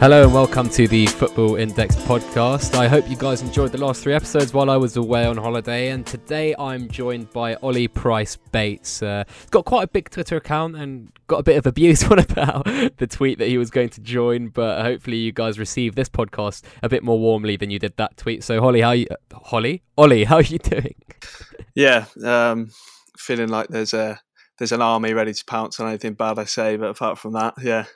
Hello and welcome to the Football Index podcast. I hope you guys enjoyed the last three episodes while I was away on holiday. And today I'm joined by Oli Price Bates. Uh, got quite a big Twitter account and got a bit of abuse on about the tweet that he was going to join. But hopefully you guys received this podcast a bit more warmly than you did that tweet. So Holly, how you? Holly, Oli, how are you doing? Yeah, um, feeling like there's a there's an army ready to pounce on anything bad I say. But apart from that, yeah,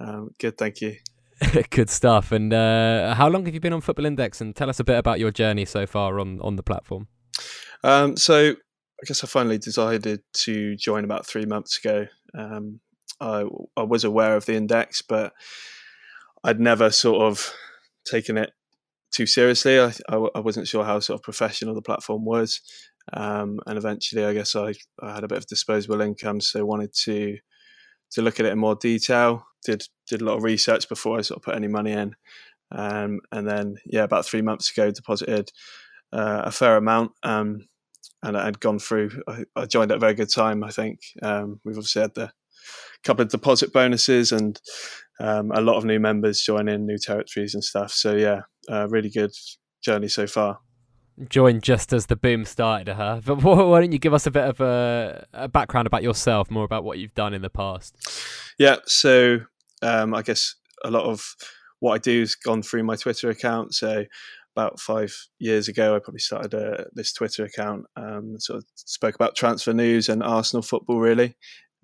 um, good. Thank you. Good stuff. And uh, how long have you been on Football Index? And tell us a bit about your journey so far on on the platform. Um, so I guess I finally decided to join about three months ago. Um, I, I was aware of the index, but I'd never sort of taken it too seriously. I, I, I wasn't sure how sort of professional the platform was. Um, and eventually, I guess I, I had a bit of disposable income, so wanted to to look at it in more detail. Did did a lot of research before I sort of put any money in, um, and then yeah, about three months ago, deposited uh, a fair amount, um, and I had gone through. I, I, joined at a very good time. I think um, we've obviously had the couple of deposit bonuses and um, a lot of new members joining, new territories and stuff. So yeah, uh, really good journey so far joined just as the boom started, huh? But why don't you give us a bit of a, a, background about yourself, more about what you've done in the past? Yeah, so um, I guess a lot of what I do has gone through my Twitter account. So about five years ago, I probably started uh, this Twitter account, um, sort of spoke about transfer news and Arsenal football, really,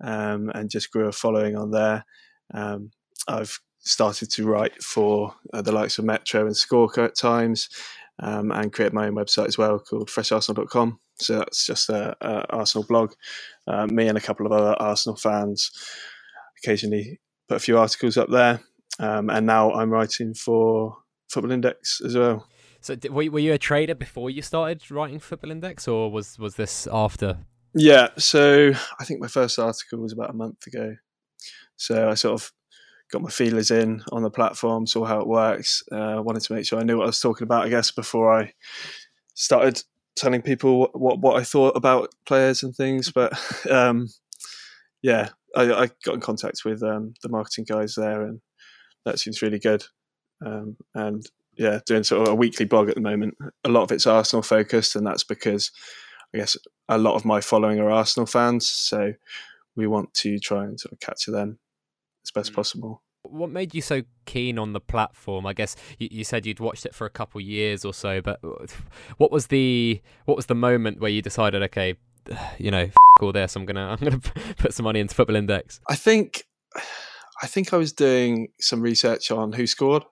um, and just grew a following on there. Um, I've started to write for uh, the likes of Metro and Scorcher at times, um, and create my own website as well called fresharsenal.com. So that's just a Arsenal blog. Uh, me and a couple of other Arsenal fans occasionally put a few articles up there. Um, and now I'm writing for Football Index as well. So, were, were you a trader before you started writing Football Index, or was was this after? Yeah, so I think my first article was about a month ago. So I sort of got my feelers in on the platform, saw how it works. Uh, wanted to make sure I knew what I was talking about, I guess, before I started telling people what what I thought about players and things. But um, yeah, I, I, got in contact with um, the marketing guys there, and that seems really good. Um, and yeah, doing sort of a weekly blog at the moment. A lot of it's Arsenal focused, and that's because I guess a lot of my following are Arsenal fans. So we want to try and sort of capture them as best mm. possible. What made you so keen on the platform? I guess you, you said you'd watched it for a couple years or so, but what was the what was the moment where you decided, okay, you know, all this, I'm gonna I'm gonna put some money into Football Index? I think I think I was doing some research on WhoScored,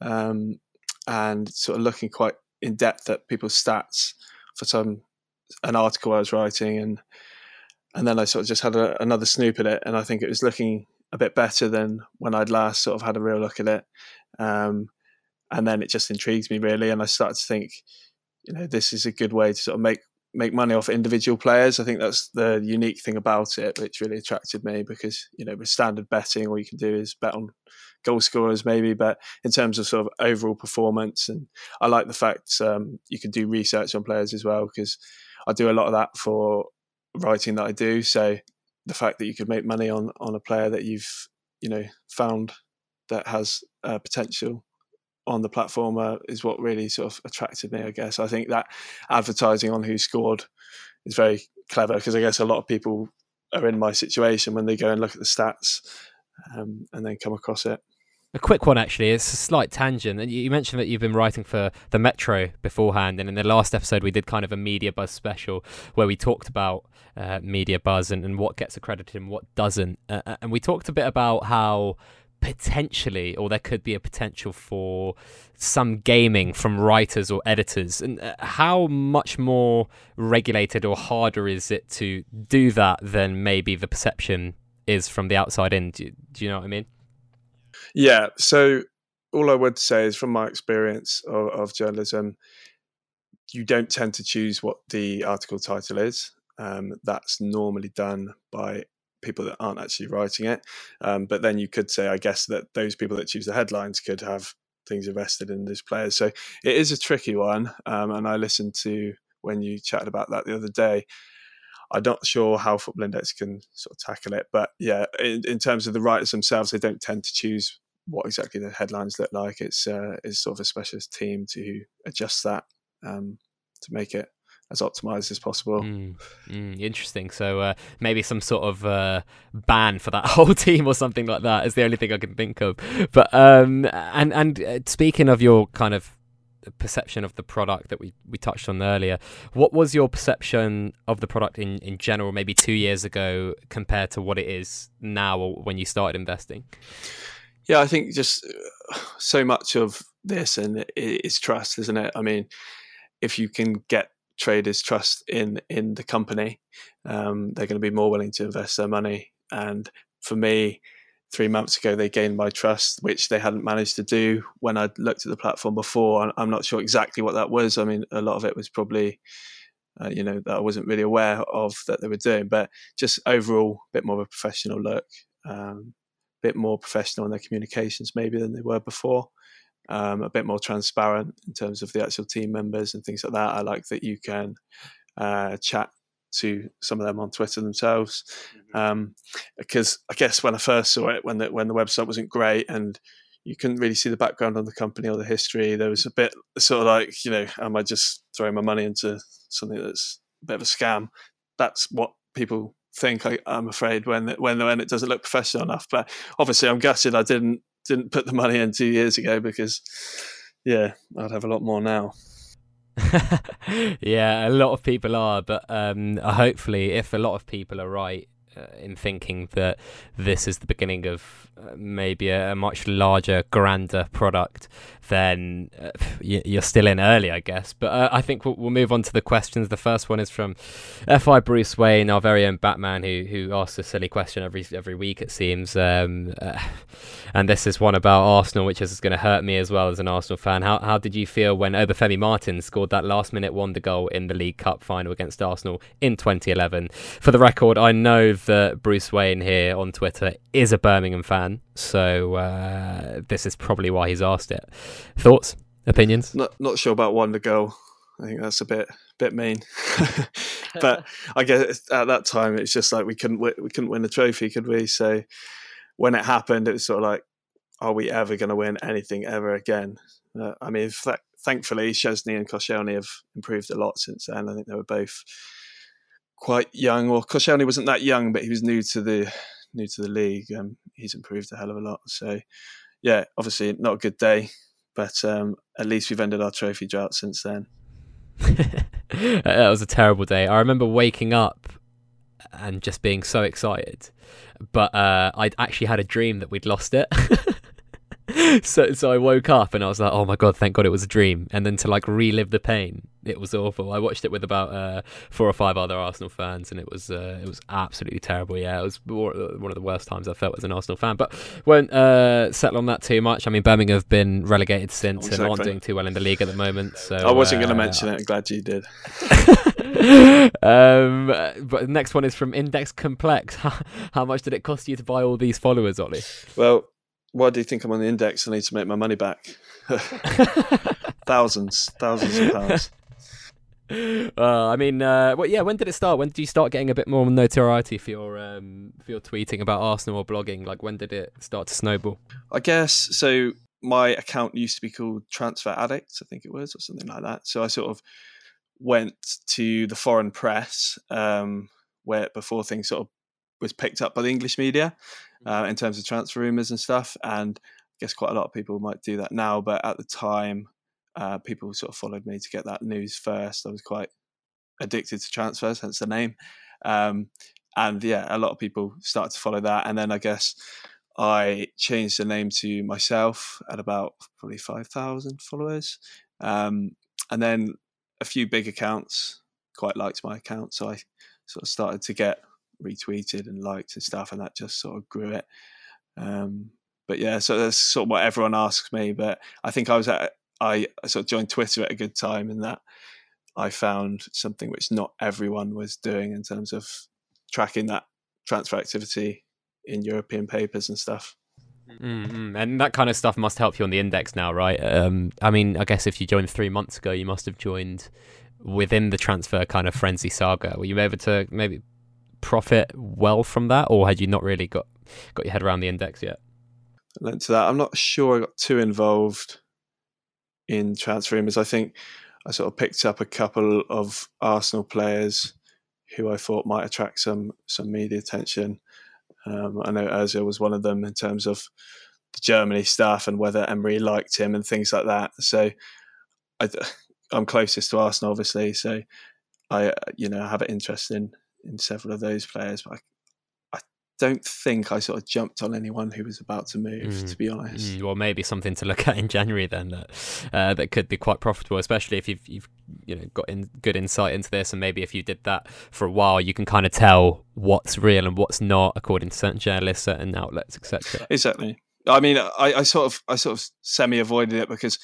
um, and sort of looking quite in depth at people's stats for some an article I was writing, and and then I sort of just had a, another snoop at it, and I think it was looking a bit better than when I'd last sort of had a real look at it. Um, and then it just intrigued me really, and I started to think, you know, this is a good way to sort of make make money off individual players. I think that's the unique thing about it, which really attracted me because you know with standard betting, all you can do is bet on goal scorers maybe, but in terms of sort of overall performance, and I like the fact um, you can do research on players as well because I do a lot of that for writing that I do. So the fact that you could make money on on a player that you've you know found that has uh, potential on the platform uh, is what really sort of attracted me. I guess I think that advertising on WhoScored is very clever because I guess a lot of people are in my situation when they go and look at the stats um, and then come across it. A quick one, actually. It's a slight tangent. And you mentioned that you've been writing for the Metro beforehand. And in the last episode, we did kind of a media buzz special where we talked about uh, media buzz and, and what gets accredited and what doesn't. Uh, uh, and we talked a bit about how potentially, or there could be a potential for some gaming from writers or editors. And uh, how much more regulated or harder is it to do that than maybe the perception is from the outside in? Do, do you know what I mean? Yeah. So all I would say is from my experience of, of journalism, you don't tend to choose what the article title is. Um, that's normally done by people that aren't actually writing it. Um, but then you could say, I guess, that those people that choose the headlines could have things invested in those players. So it is a tricky one. Um, and I listened to when you chatted about that the other day. I'm not sure how Football Index can sort of tackle it, but yeah, in, in terms of the writers themselves, they don't tend to choose what exactly the headlines look like. It's uh, it's sort of a specialist team to adjust that um, to make it as optimized as possible. Mm, mm, interesting. So uh, maybe some sort of uh, ban for that whole team or something like that is the only thing I can think of. But um, and and uh, speaking of your kind of perception of the product that we, we touched on earlier, what was your perception of the product in, in general, maybe two years ago, compared to what it is now or when you started investing? Yeah, I think just uh, so much of this and it is trust, isn't it? I mean, if you can get traders trust in in the company, um, they're going to be more willing to invest their money. And for me, three months ago, they gained my trust, which they hadn't managed to do when I'd looked at the platform before. I'm not sure exactly what that was. I mean, a lot of it was probably, uh, you know, that I wasn't really aware of that they were doing, but just overall, a bit more of a professional look, um, a bit more professional in their communications maybe than they were before um, a bit more transparent in terms of the actual team members and things like that. I like that you can uh, chat to some of them on Twitter themselves, mm-hmm. um, because I guess when I first saw it, when the when the website wasn't great and you couldn't really see the background on the company or the history, there was a bit sort of like, you know, am I just throwing my money into something that's a bit of a scam? That's what people think. I, am afraid when when when it doesn't look professional enough. But obviously, I'm gutted I didn't didn't put the money in two years ago because, yeah, I'd have a lot more now. yeah, a lot of people are, but um, hopefully, if a lot of people are right uh, in thinking that this is the beginning of uh, maybe a, a, much larger, grander product, then uh, you're still in early, I guess. But uh, I think we'll, move on to the questions. The first one is from FI Bruce Wayne, our very own Batman, who who asks a silly question every every week, it seems. Um, uh, and this is one about Arsenal, which is going to hurt me as well as an Arsenal fan. How how did you feel when Obafemi Martin scored that last minute wonder goal in the League Cup final against Arsenal in 2011? For the record, I know that Bruce Wayne here on Twitter is a Birmingham fan, so uh, this is probably why he's asked it. Thoughts, opinions? Not not sure about Wonder Girl. I think that's a bit bit mean, but I guess at that time it's just like we couldn't we couldn't win the trophy, could we? So when it happened, it was sort of like, are we ever going to win anything ever again? Uh, I mean, th- thankfully, Szczęsny and Koscielny have improved a lot since then. I think they were both quite young. Well, Koscielny wasn't that young, but he was new to the new to the league. He's improved a hell of a lot. So, yeah, obviously not a good day, but um, at least we've ended our trophy drought since then. that was a terrible day. I remember waking up and just being so excited, but uh, I'd actually had a dream that we'd lost it. so so I woke up and I was like, oh my god, thank God it was a dream. And then to like relive the pain, it was awful. I watched it with about uh, four or five other Arsenal fans, and it was uh, it was absolutely terrible. Yeah, it was one of the worst times I felt as an Arsenal fan. But won't uh, settle on that too much. I mean, Birmingham have been relegated since exactly. and aren't doing too well in the league at the moment. So I wasn't going to uh, mention it. I'm glad you did. um, but the next one is from Index Complex. How much did it cost you to buy all these followers, Oli? Well, why do you think I'm on the index? I need to make my money back. thousands, thousands of pounds. Uh, I mean, uh, well, yeah. When did it start? When did you start getting a bit more notoriety for your um, for your tweeting about Arsenal or blogging? Like, when did it start to snowball? I guess so. My account used to be called Transfer Addict, I think it was, or something like that. So I sort of went to the foreign press, um, where before things sort of was picked up by the English media, uh, in terms of transfer rumors and stuff. And I guess quite a lot of people might do that now, but at the time, uh, people sort of followed me to get that news first. I was quite addicted to transfers, hence the name. Um, and yeah, a lot of people started to follow that. And then I guess I changed the name to myself at about probably 5,000 followers. Um, and then a few big accounts quite liked my account. So I sort of started to get retweeted and liked and stuff, and that just sort of grew it. Um, but yeah, so that's sort of what everyone asks me. But I think I was at I sort of joined Twitter at a good time in that I found something which not everyone was doing in terms of tracking that transfer activity in European papers and stuff. Mm-hmm. And that kind of stuff must help you on the index now, right? Um, I mean, I guess if you joined three months ago, you must have joined within the transfer kind of frenzy saga. Were you able to maybe profit well from that, or had you not really got got your head around the index yet? lent to that. I'm not sure I got too involved in transfer rumours. I think I sort of picked up a couple of Arsenal players who I thought might attract some some media attention. Um, I know Özil was one of them in terms of the Germany stuff and whether Emery liked him and things like that. So I, am closest to Arsenal, obviously. So I, you know, have an interest in in several of those players, but I don't think I sort of jumped on anyone who was about to move, mm. to be honest. Mm. Well, maybe something to look at in January then that uh, that could be quite profitable, especially if you've you've you know got in good insight into this, and maybe if you did that for a while, you can kind of tell what's real and what's not according to certain journalists, certain outlets, etc. Exactly. I mean, I, I sort of I sort of semi avoided it because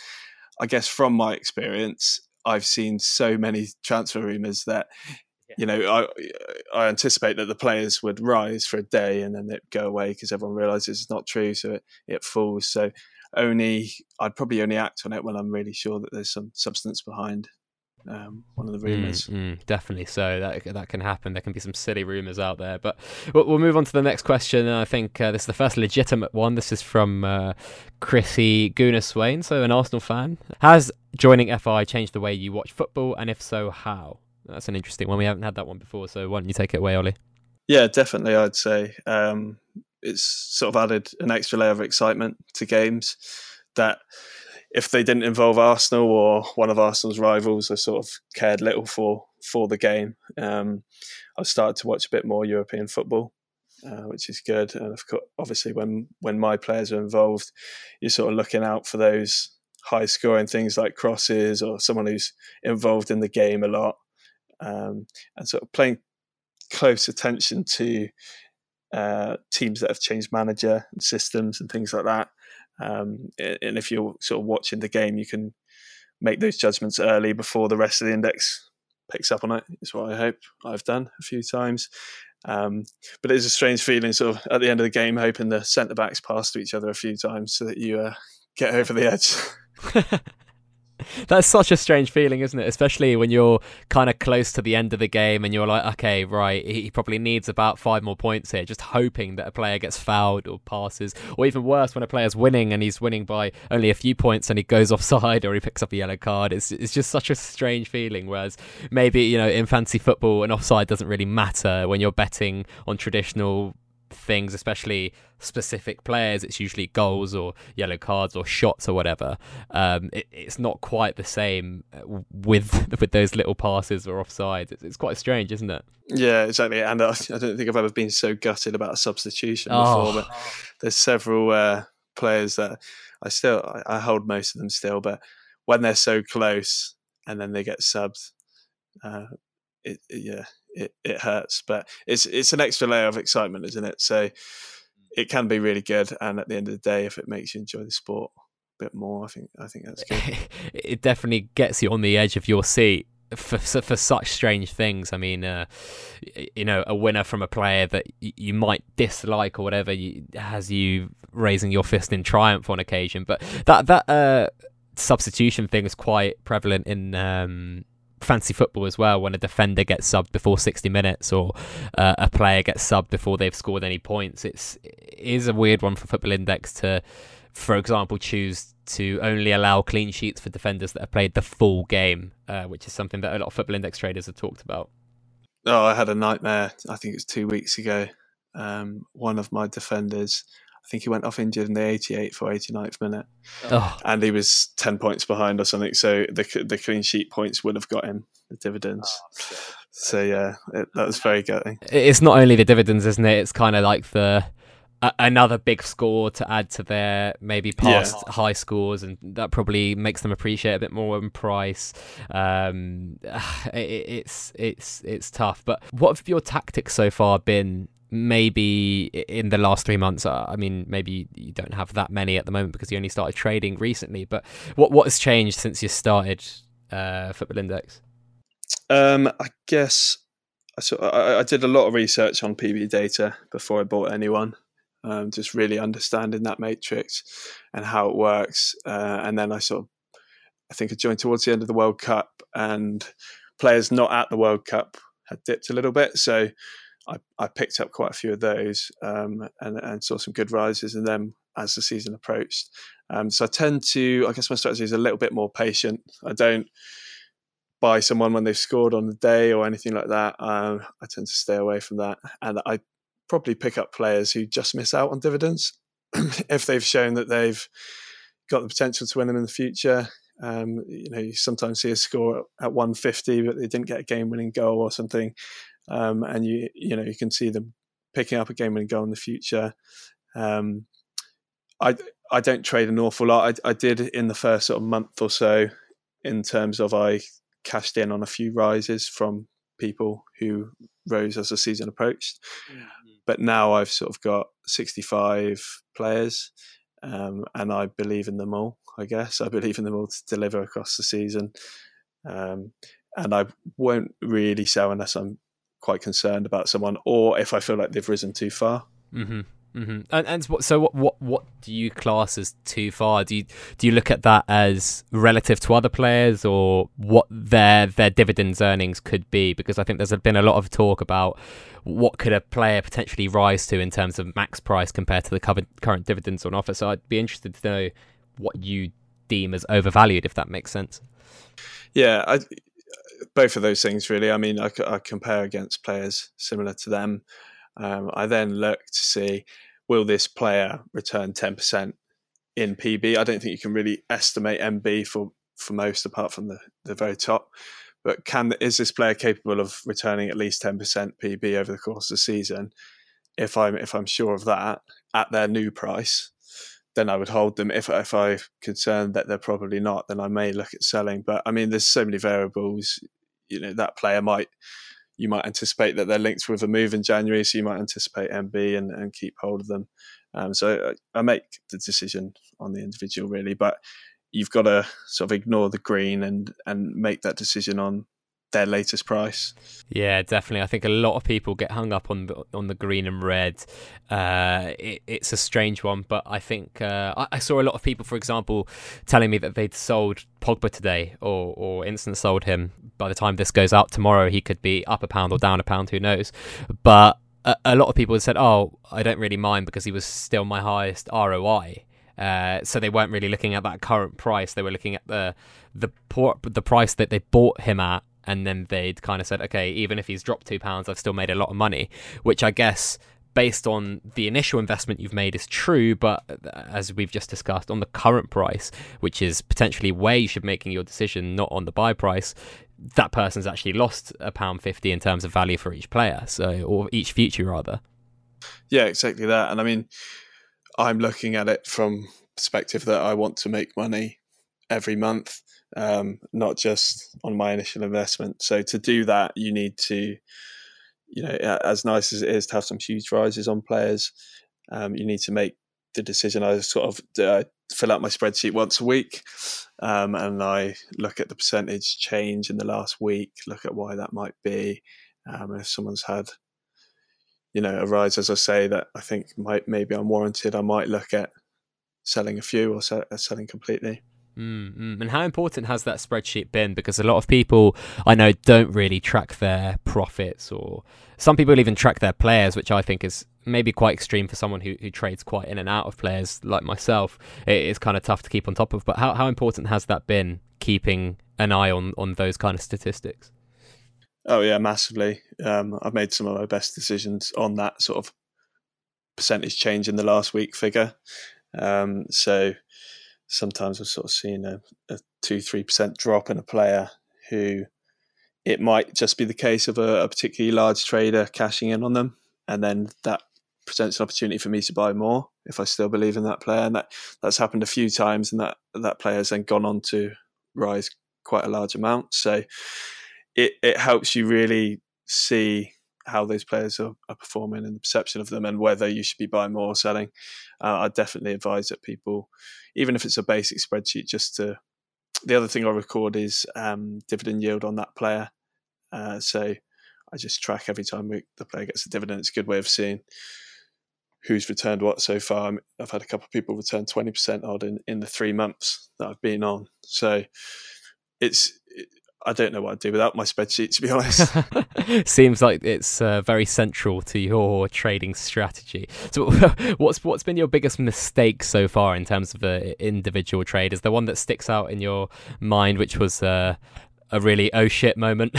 I guess from my experience, I've seen so many transfer rumours that you know, I I anticipate that the players would rise for a day and then they'd go away because everyone realizes it's not true, so it, it falls. So only I'd probably only act on it when I'm really sure that there's some substance behind um, one of the rumors. Mm, mm, definitely, so that that can happen. There can be some silly rumors out there, but we'll, we'll move on to the next question. And I think uh, this is the first legitimate one. This is from uh, Chrissy Swain, so an Arsenal fan. Has joining FI changed the way you watch football, and if so, how? That's an interesting one. We haven't had that one before, so why don't you take it away, Oli? Yeah, definitely. I'd say um, it's sort of added an extra layer of excitement to games that if they didn't involve Arsenal or one of Arsenal's rivals, I sort of cared little for for the game. Um, I've started to watch a bit more European football, uh, which is good. And of course, obviously, when when my players are involved, you're sort of looking out for those high scoring things like crosses or someone who's involved in the game a lot um, and sort of paying close attention to uh, teams that have changed manager and systems and things like that. Um, and if you're sort of watching the game, you can make those judgments early before the rest of the index picks up on it. Is what I hope I've done a few times. Um, but it is a strange feeling, sort of at the end of the game, hoping the centre backs pass to each other a few times so that you uh, get over the edge. That's such a strange feeling, isn't it? Especially when you're kind of close to the end of the game and you're like, okay, right, he probably needs about five more points here, just hoping that a player gets fouled or passes, or even worse, when a player's winning and he's winning by only a few points and he goes offside or he picks up a yellow card. It's it's just such a strange feeling. Whereas maybe you know in fancy football, an offside doesn't really matter when you're betting on traditional things, especially specific players. It's usually goals or yellow cards or shots or whatever. Um, it, it's not quite the same uh, with with those little passes or offsides. It's, it's quite strange, isn't it? Yeah, exactly. And I, I, don't think I've ever been so gutted about a substitution oh. before. But there's several uh, players that I still I, I hold most of them still, but when they're so close and then they get subbed, uh, it, it, yeah, it, it hurts, but it's it's an extra layer of excitement, isn't it? So it can be really good, and at the end of the day, if it makes you enjoy the sport a bit more, I think I think that's good. it definitely gets you on the edge of your seat for for such strange things. I mean, uh, you know, a winner from a player that you might dislike or whatever you, has you raising your fist in triumph on occasion. But that that uh, substitution thing is quite prevalent in um, fancy football as well when a defender gets subbed before 60 minutes or uh, a player gets subbed before they've scored any points. It's it is a weird one for football index to for example choose to only allow clean sheets for defenders that have played the full game uh, which is something that a lot of football index traders have talked about. Oh i had a nightmare i think it was two weeks ago um, one of my defenders I think he went off injured in the 88th or 89th minute, oh. and he was 10 points behind or something. So the the clean sheet points would have got him the dividends. Oh, so yeah, it, that was very gutting. It's not only the dividends, isn't it? It's kind of like the another big score to add to their maybe past yeah. high scores, and that probably makes them appreciate a bit more in price. Um, it, it's it's it's tough. But what have your tactics so far been maybe in the last three months uh, i mean maybe you don't have that many at the moment because you only started trading recently but what what has changed since you started uh, football index? Um, i guess so I, I, did a lot of research on pb data before i bought anyone um, just really understanding that matrix and how it works uh, and then i sort of i think i joined towards the end of the world cup and players not at the world cup had dipped a little bit. So I, I picked up quite a few of those um, and, and saw some good rises. in them as the season approached. Um, so I tend to, I guess my strategy is a little bit more patient. I don't buy someone when they've scored on the day or anything like that. Um, I tend to stay away from that, and I probably pick up players who just miss out on dividends if they've shown that they've got the potential to win them in the future. Um, you know, you sometimes see a score at 150, but they didn't get a game-winning goal or something, um, and you you know you can see them picking up a game-winning goal in the future. Um, I I don't trade an awful lot. I, I did in the first sort of month or so, in terms of I cashed in on a few rises from people who rose as the season approached. Mm-hmm. But now I've sort of got 65 players, um, and I believe in them all. I guess I believe in them all to deliver across the season, um, and I won't really sell unless I'm quite concerned about someone or if I feel like they've risen too far. Mm-hmm. Mm-hmm. And, and so, what, what what do you class as too far? Do you do you look at that as relative to other players, or what their their dividends earnings could be? Because I think there's been a lot of talk about what could a player potentially rise to in terms of max price compared to the current current dividends on offer. So I'd be interested to know what you deem as overvalued, if that makes sense. Yeah, I, both of those things really. I mean, I, I compare against players similar to them. Um, I then look to see will this player return 10% in PB? I don't think you can really estimate MB for, for most apart from the, the very top. But can is this player capable of returning at least 10% PB over the course of the season? If I'm if I'm sure of that at their new price, then I would hold them. If if I'm concerned that they're probably not, then I may look at selling. But I mean, there's so many variables. You know, that player might you might anticipate that they're linked with a move in January, so you might anticipate MB and, and keep hold of them. Um, so I, I, make the decision on the individual really, but you've got to sort of ignore the green and and make that decision on their latest price. Yeah, definitely. I think a lot of people get hung up on the on the green and red. Uh, it, it's a strange one, but I think uh, I, I, saw a lot of people, for example, telling me that they'd sold Pogba today or or instant sold him. By the time this goes out tomorrow, he could be up a pound or down a pound. Who knows? But a, a lot of people said, "Oh, I don't really mind because he was still my highest ROI." Uh, so they weren't really looking at that current price. They were looking at the the the price that they bought him at and then they'd kind of said, okay, even if he's dropped two pounds, I've still made a lot of money, which I guess based on the initial investment you've made is true, but uh, as we've just discussed, on the current price, which is potentially where you should be making your decision, not on the buy price, that person's actually lost a pound fifty in terms of value for each player, so or each future rather. Yeah, exactly that. And I mean, I'm looking at it from perspective that I want to make money every month um, not just on my initial investment. So to do that, you need to, you know, as nice as it is to have some huge rises on players, um, you need to make the decision. I sort of uh, fill out my spreadsheet once a week, um, and I look at the percentage change in the last week, look at why that might be, um, and if someone's had. You know, a rise, as I say, that I think might maybe unwarranted. I might look at selling a few or selling completely. Mm-hmm. And how important has that spreadsheet been? Because a lot of people I know don't really track their profits, or some people even track their players, which I think is maybe quite extreme for someone who, who trades quite in and out of players like myself. It is kind of tough to keep on top of. But how, how important has that been, keeping an eye on, on those kind of statistics? Oh, yeah, massively. Um, I've made some of my best decisions on that sort of percentage change in the last week figure. Um, so sometimes I've sort of seen a, a two, three percent drop in a player who it might just be the case of a, a, particularly large trader cashing in on them, and then that presents an opportunity for me to buy more if I still believe in that player. And that that's happened a few times, and that that player has then gone on to rise quite a large amount. So it it helps you really see how those players are, are performing and the perception of them, and whether you should be buying more or selling. Uh, I definitely advise that people even if it's a basic spreadsheet, just to. The other thing I record is um, dividend yield on that player. Uh, so I just track every time we, the player gets a dividend. It's a good way of seeing who's returned what so far. I've had a couple of people return 20% odd in, in the three months that I've been on. So it's, I don't know what I'd do without my spreadsheet, to be honest. Seems like it's uh, very central to your trading strategy. So, what's what's been your biggest mistake so far in terms of an individual trade? Is the one that sticks out in your mind, which was uh, a really oh shit moment?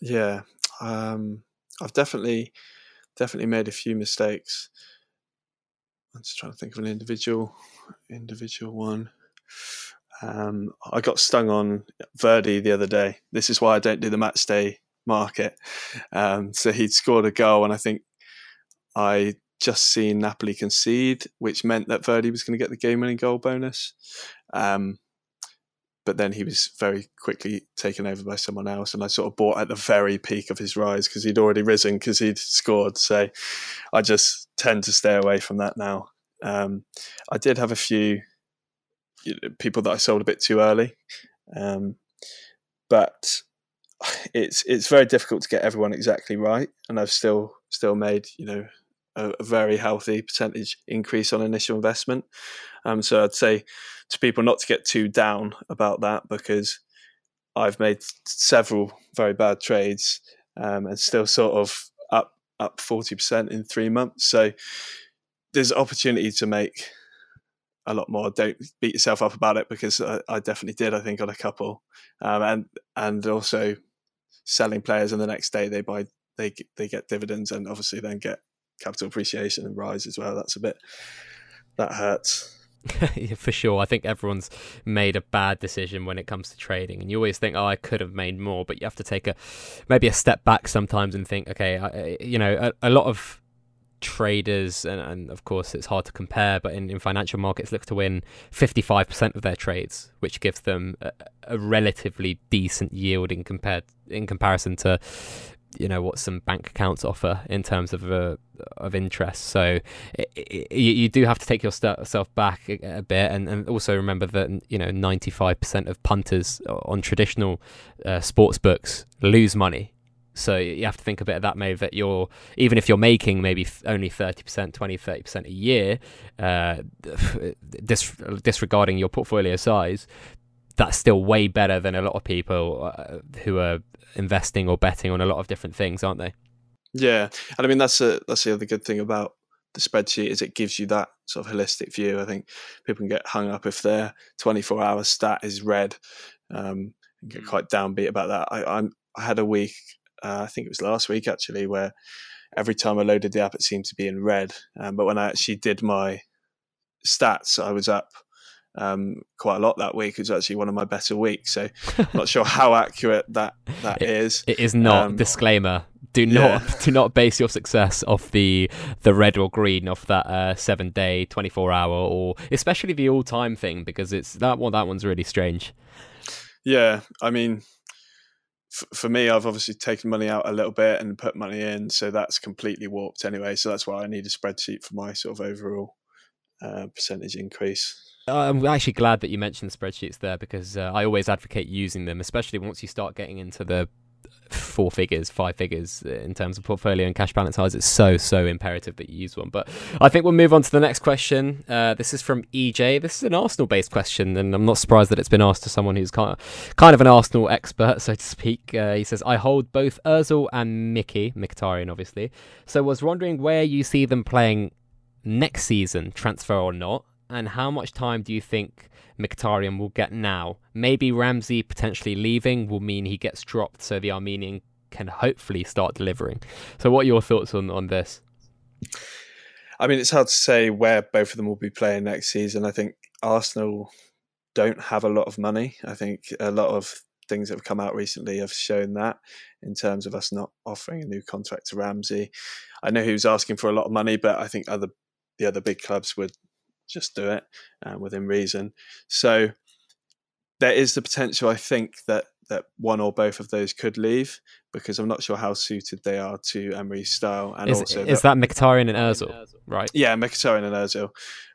yeah, um, I've definitely definitely made a few mistakes. I'm just trying to think of an individual individual one. Um, I got stung on Verdi the other day. This is why I don't do the match day market. Um, so he'd scored a goal, and I think I just seen Napoli concede, which meant that Verdi was going to get the game winning goal bonus. Um, but then he was very quickly taken over by someone else, and I sort of bought at the very peak of his rise because he'd already risen because he'd scored. So I just tend to stay away from that now. Um, I did have a few people that I sold a bit too early. Um, but it's it's very difficult to get everyone exactly right, and I've still still made you know a, a very healthy percentage increase on initial investment. Um, so I'd say to people not to get too down about that because I've made several very bad trades um, and still sort of up up forty percent in three months. So there's opportunity to make a lot more. Don't beat yourself up about it because I, I definitely did. I think on a couple, um, and and also selling players and the next day they buy they they get dividends and obviously then get capital appreciation and rise as well. That's a bit that hurts. yeah, for sure. I think everyone's made a bad decision when it comes to trading, and you always think, "Oh, I could have made more," but you have to take a maybe a step back sometimes and think, "Okay, I, you know, a, a lot of traders, and, and, of course it's hard to compare, but in, in financial markets, look to win 55% of their trades, which gives them a, a, relatively decent yield in compared in comparison to you know what some bank accounts offer in terms of uh, of interest. So it, it, you, do have to take yourself back a, a bit, and, and also remember that you know 95% of punters on traditional uh, sports books lose money so you have to think a bit of that maybe that you're even if you're making maybe only 30%, 20, 30% a year, uh, dis- disregarding your portfolio size, that's still way better than a lot of people uh, who are investing or betting on a lot of different things, aren't they? Yeah, and I mean that's a, that's the other good thing about the spreadsheet is it gives you that sort of holistic view. I think people can get hung up if their 24 hour stat is red, um, and get mm. quite downbeat about that. I, I'm I had a week uh, I think it was last week actually, where every time I loaded the app, it seemed to be in red. Um, but when I actually did my stats, I was up um, quite a lot that week. It was actually one of my better weeks. So not sure how accurate that that it, is. It is not. Um, Disclaimer. Do not yeah. do not base your success off the the red or green off that uh, seven day, twenty four hour, or especially the all time thing because it's that one. That one's really strange. Yeah, I mean, for me, I've obviously taken money out a little bit and put money in, so that's completely warped anyway. So that's why I need a spreadsheet for my sort of overall uh, percentage increase. I'm actually glad that you mentioned spreadsheets there because uh, I always advocate using them, especially once you start getting into the four figures, five figures in terms of portfolio and cash balance size. It's so, so imperative that you use one. But I think we'll move on to the next question. Uh, this is from EJ. This is an Arsenal based question, and I'm not surprised that it's been asked to someone who's kind of, kind of an Arsenal expert, so to speak. Uh, he says, I hold both Ozil and Mickey, Mkhitaryan obviously. So was wondering where you see them playing next season, transfer or not, and how much time do you think Mkhitaryan will get now. Maybe Ramsey potentially leaving will mean he gets dropped, so the Armenian can hopefully start delivering. So, what are your thoughts on on this? I mean, it's hard to say where both of them will be playing next season. I think Arsenal don't have a lot of money. I think a lot of things that have come out recently have shown that in terms of us not offering a new contract to Ramsey. I know he was asking for a lot of money, but I think other the other big clubs would just do it um, within reason. So there is the potential, I think, that that one or both of those could leave because I'm not sure how suited they are to Emery's style. And is, also, is that, that Mkhitaryan and Özil, right? Yeah, Mkhitaryan and Özil,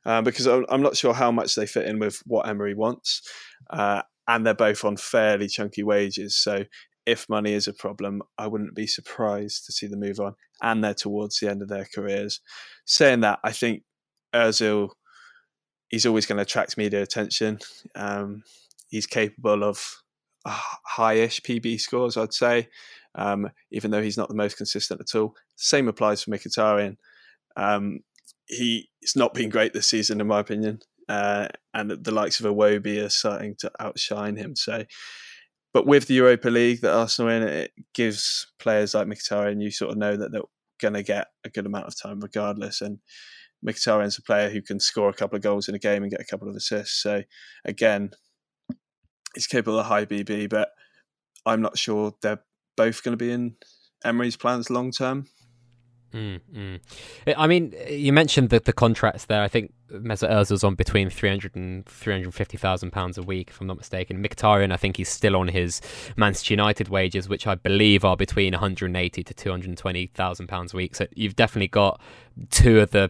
um, because I'm not sure how much they fit in with what Emery wants, uh, and they're both on fairly chunky wages. So if money is a problem, I wouldn't be surprised to see them move on, and they're towards the end of their careers. Saying that, I think Özil he's always going to attract media attention. Um, he's capable of high-ish PB scores, I'd say. Um, even though he's not the most consistent at all. Same applies for Mkhitaryan. Um, he's not been great this season, in my opinion, uh, and the likes of Iwobi are starting to outshine him. So, but with the Europa League that Arsenal in, it gives players like Mkhitaryan, you sort of know that they're going to get a good amount of time regardless. And Mkhitaryan's a player who can score a couple of goals in a game and get a couple of assists. So again, he's capable of high PB, but I'm not sure they're both going to be in Emery's plans long term. Mm, mm. I mean, you mentioned the, the contracts there. I think Mesut Ozil's on between 300 and 350,000 pounds a week, if I'm not mistaken. Mkhitaryan, I think he's still on his Manchester United wages, which I believe are between 180 to 220,000 pounds a week. So you've definitely got two of the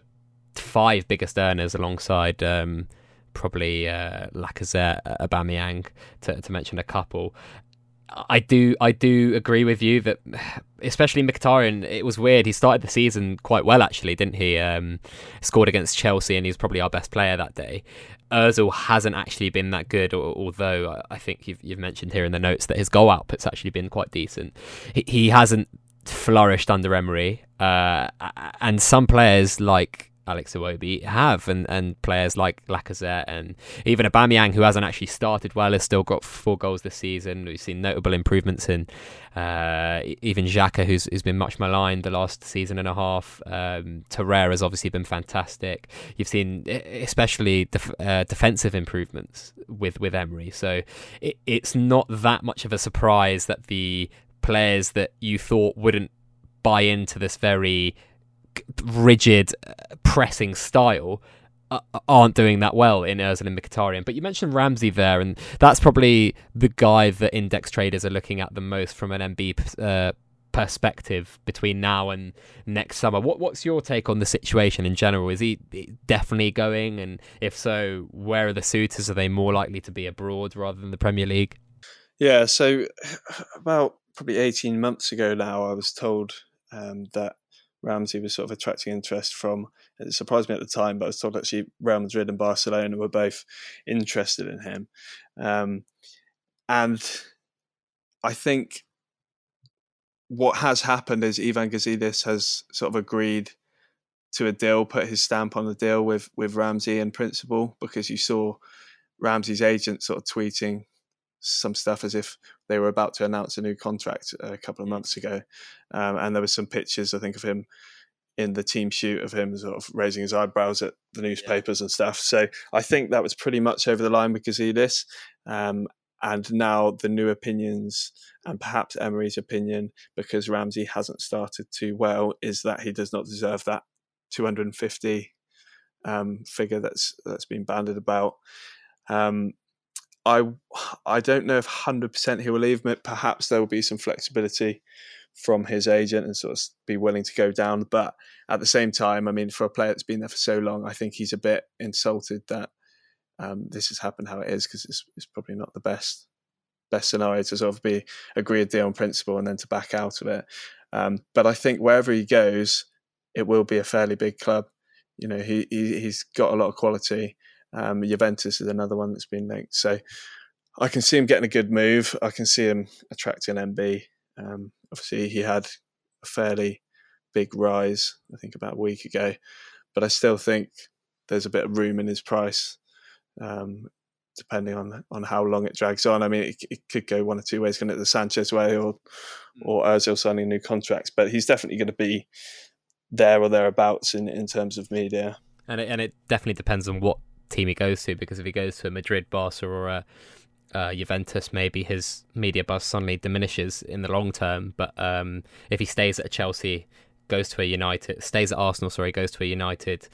five biggest earners alongside um, probably uh, Lacazette, Aubameyang, to, to mention a couple. I do I do agree with you that especially Mkhitaryan it was weird. He started the season quite well actually didn't he? Um, scored against Chelsea and he was probably our best player that day. Ozil hasn't actually been that good although I think you've, you've mentioned here in the notes that his goal output's actually been quite decent. He, he hasn't flourished under Emery uh, and some players like Alex Iwobi have, and, and players like Lacazette and even Aubameyang, who hasn't actually started well, has still got four goals this season. We've seen notable improvements in uh, even Xhaka, who's, who's been much maligned the last season and a half. Um, Torreira has obviously been fantastic. You've seen especially def- uh, defensive improvements with, with Emery. So it, it's not that much of a surprise that the players that you thought wouldn't buy into this very rigid uh, pressing style uh, aren't doing that well in Ozil and Mkhitaryan. But you mentioned Ramsey there, and that's probably the guy that index traders are looking at the most from an MB uh, perspective between now and next summer. What what's your take on the situation in general? Is he definitely going, and if so, where are the suitors? Are they more likely to be abroad rather than the Premier League? Yeah, so about probably eighteen months ago now, I was told um, that Ramsey was sort of attracting interest from. It surprised me at the time, but I was told actually Real Madrid and Barcelona were both interested in him, um, and I think what has happened is Ivan Gazidis has sort of agreed to a deal, put his stamp on the deal with with Ramsey in principle, because you saw Ramsey's agent sort of tweeting some stuff as if they were about to announce a new contract a couple of mm. months ago, um, and there was some pictures I think of him in the team shoot of him sort of raising his eyebrows at the newspapers yeah. and stuff. So I think that was pretty much over the line with Gazidis. Um, and now the new opinions and perhaps Emery's opinion, because Ramsey hasn't started too well, is that he does not deserve that 250 um, figure that's that's been banded about. Um, I I don't know if hundred percent he will leave. But perhaps there will be some flexibility from his agent and sort of be willing to go down. But at the same time, I mean, for a player that's been there for so long, I think he's a bit insulted that um, this has happened how it is because it's, it's probably not the best best scenario to sort of be agree a deal on principle and then to back out of it. Um, but I think wherever he goes, it will be a fairly big club. You know, he, he he's got a lot of quality. Um, Juventus is another one that's been linked. So I can see him getting a good move. I can see him attracting MB. Um, obviously, he had a fairly big rise, I think, about a week ago. But I still think there's a bit of room in his price, um, depending on on how long it drags on. I mean, it, it could go one or two ways, can it? The Sanchez way or hmm. or Ozil signing new contracts. But he's definitely going to be there or thereabouts in, in terms of media. And it, and it definitely depends on what team he goes to because if he goes to a Madrid, Barca, or a uh, Juventus, maybe his media buzz suddenly diminishes in the long term. But um, if he stays at Chelsea, goes to a United, stays at Arsenal, sorry, goes to a United,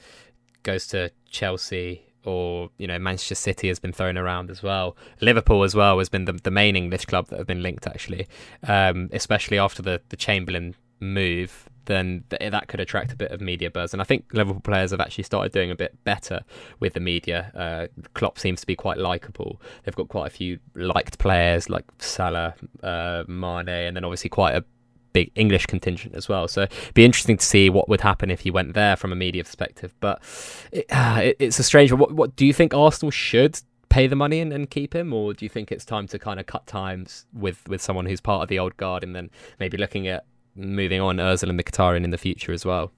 goes to Chelsea, or you know Manchester City has been thrown around as well. Liverpool as well has been the, the main English club that have been linked actually, um, especially after the the Chamberlain move then th- that could attract a bit of media buzz. And I think Liverpool players have actually started doing a bit better with the media. Uh, Klopp seems to be quite likable. They've got quite a few liked players like Salah, uh, Mane, and then obviously quite a big English contingent as well. So it'd be interesting to see what would happen if he went there from a media perspective. But it, uh, it, it's a strange one. What, what do you think Arsenal should pay the money and, and keep him, or do you think it's time to kind of cut times with with someone who's part of the old guard and then maybe looking at moving on Özil and Mkhitaryan in the future as well?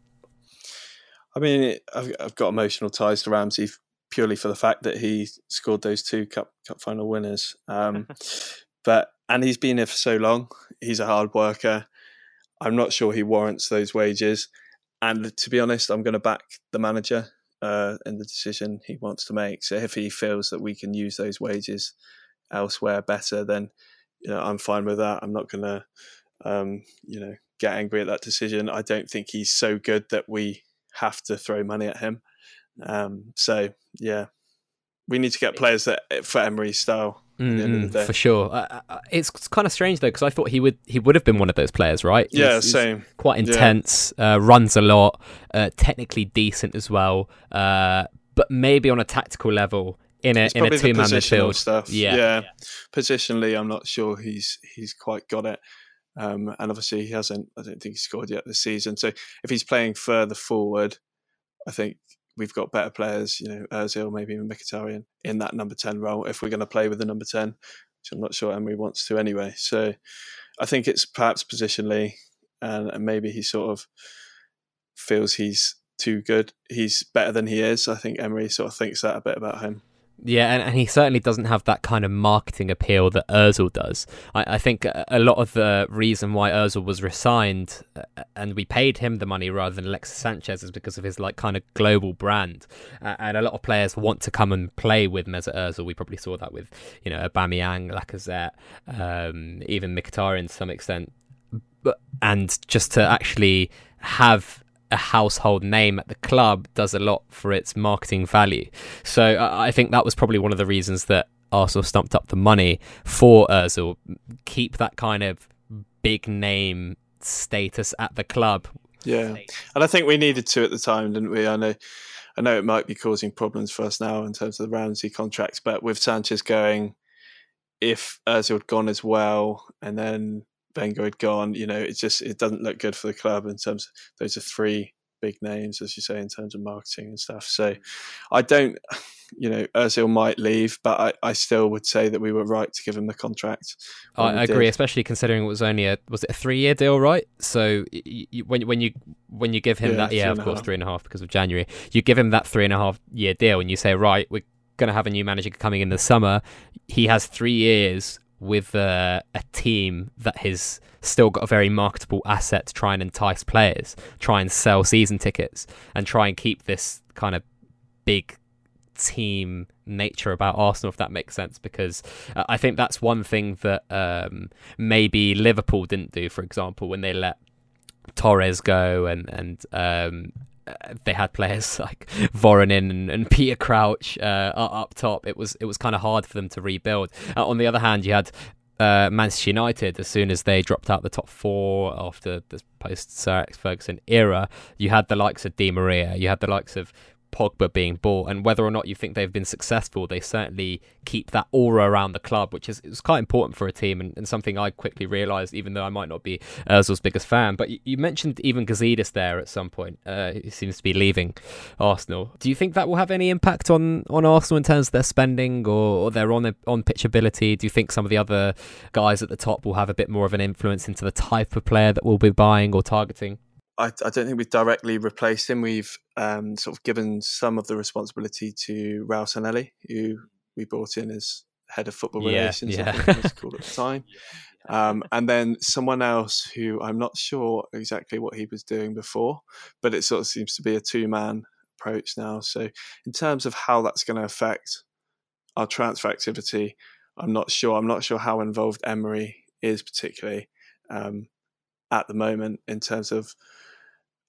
I mean, I've, I've got emotional ties to Ramsey purely for the fact that he scored those two cup cup final winners. Um, but and he's been here for so long. He's a hard worker. I'm not sure he warrants those wages. And to be honest, I'm going to back the manager uh, in the decision he wants to make. So if he feels that we can use those wages elsewhere better, then you know I'm fine with that. I'm not going to um, you know get angry at that decision. I don't think he's so good that we have to throw money at him. Um, so yeah, we need to get players that for Emery's style. Mm, for sure, uh, uh, it's kind of strange though because I thought he would he would have been one of those players, right? He's, yeah, same. Quite intense, yeah. uh, runs a lot, uh, technically decent as well, uh, but maybe on a tactical level in a in a two man midfield stuff. Yeah. yeah, positionally, I'm not sure he's he's quite got it. Um, and obviously, he hasn't. I don't think he scored yet this season. So if he's playing further forward, I think we've got better players, you know, Ozil, maybe even Mkhitaryan in that number 10 role if we're going to play with the number 10, which I'm not sure Emery wants to anyway. So I think it's perhaps positionally and, and maybe he sort of feels he's too good. He's better than he is. I think Emery sort of thinks that a bit about him. Yeah, and, and he certainly doesn't have that kind of marketing appeal that Özil does. I, I think a, lot of the reason why Özil was resigned uh, and we paid him the money rather than Alexis Sanchez is because of his like kind of global brand. Uh, and a lot of players want to come and play with Mesut Özil. We probably saw that with you know Aubameyang, Lacazette, um, even Mkhitaryan to some extent. But and just to actually have a household name at the club does a lot for its marketing value. So I think that was probably one of the reasons that Arsenal stumped up the money for Özil. Keep that kind of big name status at the club. Yeah, and I think we needed to at the time, didn't we? I know, I know it might be causing problems for us now in terms of the Ramsey contracts, but with Sanchez going, if Özil had gone as well, and then Wenger had gone, you know, it just it doesn't look good for the club in terms. Of, those are three big names, as you say, in terms of marketing and stuff. So, I don't, you know, Özil might leave, but I, I still would say that we were right to give him the contract. I agree, did. especially considering it was only a was it a three year deal, right? So you, when when you when you give him yeah, that, yeah, of course, half. three and a half because of January, you give him that three and a half year deal, and you say, right, we're going to have a new manager coming in the summer. He has three years with uh, a team that has still got a very marketable asset to try and entice players, try and sell season tickets, and try and keep this kind of big team nature about Arsenal, if that makes sense, because uh, I think that's one thing that um, maybe Liverpool didn't do, for example, when they let Torres go and and um, they had players like Voronin and, and Peter Crouch uh, up top. It was it was kind of hard for them to rebuild. Uh, on the other hand, you had uh, Manchester United, as soon as they dropped out the top four after the post Sir Alex Ferguson era, you had the likes of Di Maria, you had the likes of Pogba being bought, and whether or not you think they've been successful, they certainly keep that aura around the club, which is, is quite important for a team and, and something I quickly realised, even though I might not be Ozil's biggest fan. But you, you mentioned even Gazidis there at some point. Uh, he seems to be leaving Arsenal. Do you think that will have any impact on, on Arsenal in terms of their spending or, or their on on pitch ability? Do you think some of the other guys at the top will have a bit more of an influence into the type of player that we'll be buying or targeting? I, I, don't think we've directly replaced him. We've um, sort of given some of the responsibility to Raul Sanllehí, who we brought in as head of football yeah, relations, yeah. I think it was called at the time. Um, and then someone else who I'm not sure exactly what he was doing before, but it sort of seems to be a two man approach now. So, in terms of how that's going to affect our transfer activity, I'm not sure. I'm not sure how involved Emery is particularly um, at the moment in terms of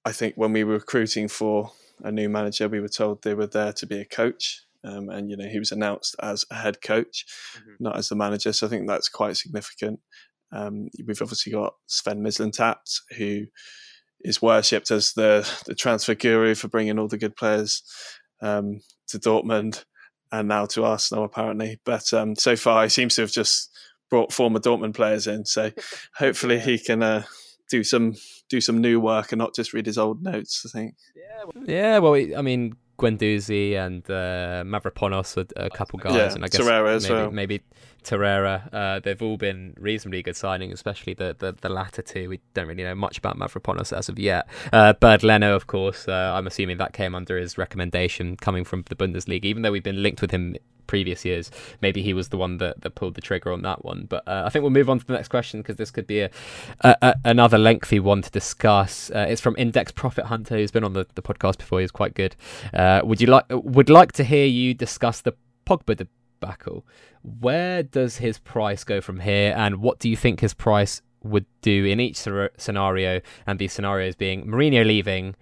I think when we were recruiting for a new manager, we were told they were there to be a coach. Um, and you know he was announced as a head coach, mm-hmm. not as the manager. So I think that's quite significant. Um, we've obviously got Sven Mislintat, who is worshipped as the the transfer guru for bringing all the good players um, to Dortmund and now to Arsenal apparently. But um, so far, he seems to have just brought former Dortmund players in. So hopefully he can uh, do some do some new work and not just read his old notes. I think. Yeah, yeah. Well, I mean, Guendouzi and uh, Mavropanos are a couple guys, yeah, and I guess Torreira maybe, well. maybe Torreira. Uh, they've all been reasonably good signings, especially the, the, the latter two. We don't really know much about Mavropanos as of yet. Uh, Bernd Leno, of course, uh, I'm assuming that came under his recommendation coming from the Bundesliga, even though we've been linked with him previous years. Maybe he was the one that, that pulled the trigger on that one. But uh, I think we'll move on to the next question because this could be a, a, a, another lengthy one to discuss. Uh, it's from Index Profit Hunter, who's been on the, the podcast before. He's quite good. Uh, would you like would like to hear you discuss the Pogba debacle? Where does his price go from here, and what do you think his price would do in each scenario? And these scenarios being Mourinho leaving,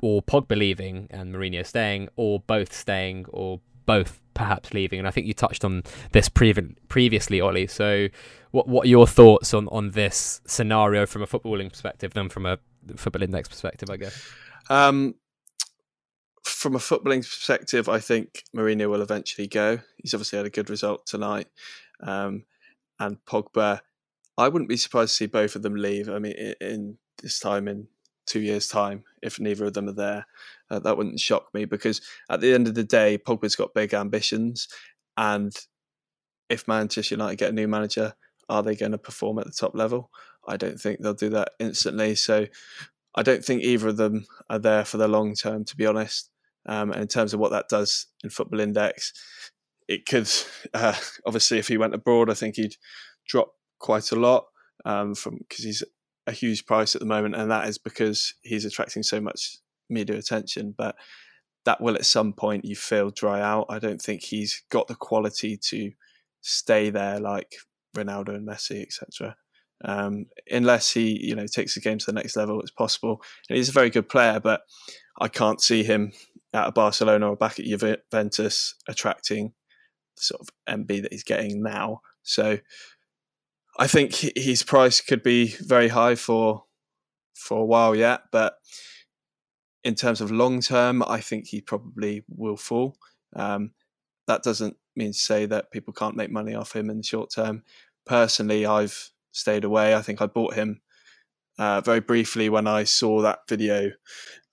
or Pogba leaving and Mourinho staying, or both staying, or both perhaps leaving. And I think you touched on this previ- previously, Oli. So, what what are your thoughts on, on this scenario from a footballing perspective, than from a football index perspective, I guess? Um, from a footballing perspective, I think Mourinho will eventually go. He's obviously had a good result tonight, um, and Pogba. I wouldn't be surprised to see both of them leave. I mean, in, in this time in two years' time, if neither of them are there. Uh, that wouldn't shock me because at the end of the day, Pogba's got big ambitions, and if Manchester United get a new manager, are they going to perform at the top level? I don't think they'll do that instantly. So I don't think either of them are there for the long term, to be honest. Um, and in terms of what that does in Football Index, it could uh, obviously if he went abroad, I think he'd drop quite a lot um, from because he's a huge price at the moment, and that is because he's attracting so much media attention. But that will at some point you feel dry out. I don't think he's got the quality to stay there like Ronaldo and Messi, etc. Um, unless he, you know, takes the game to the next level, it's possible. And he's a very good player, but I can't see him out of Barcelona or back at Juventus attracting the sort of MB that he's getting now. So I think his price could be very high for for a while yet, but in terms of long term, I think he probably will fall. Um, that doesn't mean to say that people can't make money off him in the short term. Personally, I've stayed away. I think I bought him uh, very briefly when I saw that video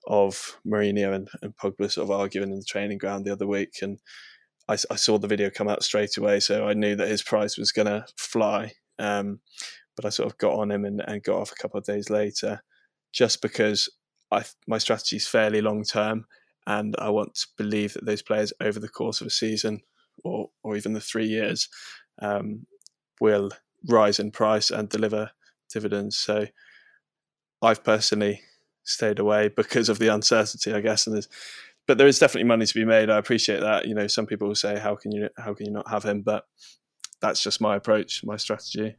of Mourinho and, and Pogba sort of arguing in the training ground the other week, and I, I saw the video come out straight away, so I knew that his price was going to fly. Um, but I sort of got on him and, and got off a couple of days later, just because I my strategy is fairly long term, and I want to believe that those players over the course of a season or or even the three years um, will rise in price and deliver dividends. So I've personally stayed away because of the uncertainty, I guess, and there's but there is definitely money to be made. I appreciate that. You know, some people will say, "How can you? How can you not have him?" But that's just my approach, my strategy.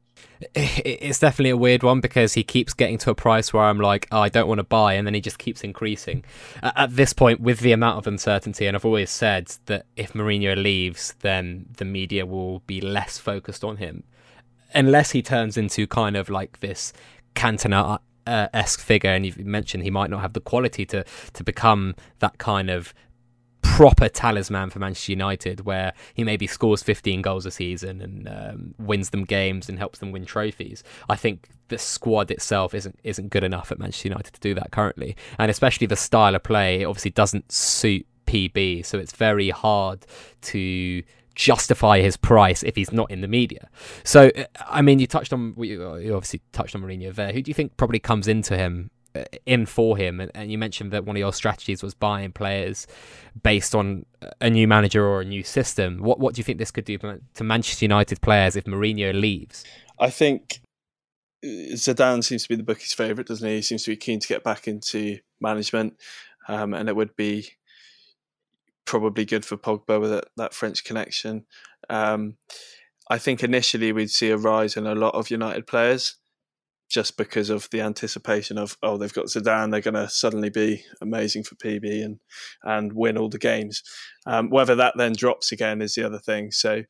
It's definitely a weird one because he keeps getting to a price where I'm like, oh, I don't want to buy, and then he just keeps increasing. At this point, with the amount of uncertainty, and I've always said that if Mourinho leaves, then the media will be less focused on him, unless he turns into kind of like this Cantona uh, esque figure, and you've mentioned he might not have the quality to to become that kind of proper talisman for Manchester United, where he maybe scores 15 goals a season and um, wins them games and helps them win trophies. I think the squad itself isn't isn't good enough at Manchester United to do that currently, and especially the style of play obviously doesn't suit PB, so it's very hard to justify his price if he's not in the media. So, I mean, you touched on you obviously touched on Mourinho there. Who do you think probably comes into him uh, in for him. And, and, you mentioned that one of your strategies was buying players based on a new manager or a new system. What what do you think this could do to Manchester United players if Mourinho leaves? I think uh, Zidane seems to be the bookie's favourite, doesn't he? He seems to be keen to get back into management, um, and it would be probably good for Pogba with that French connection. Um, I think initially we'd see a rise in a lot of United players just because of the anticipation of oh they've got Zidane they're going to suddenly be amazing for PB and and win all the games. Um, whether that then drops again is the other thing. So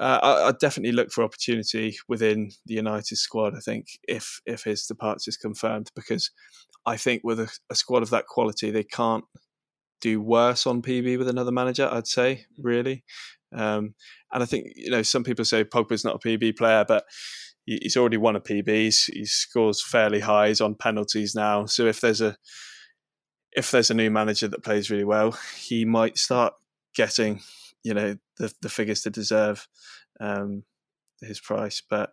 uh, I, I definitely look for opportunity within the United squad. I think if if his departure is confirmed because I think with a, a squad of that quality they can't do worse on PB with another manager. I'd say really. Um, and I think you know some people say Pogba's not a PB player, but he's already won a PB. He scores fairly high. He's on penalties now. So if there's a if there's a new manager that plays really well, he might start getting, you know, the the figures to deserve um, his price. But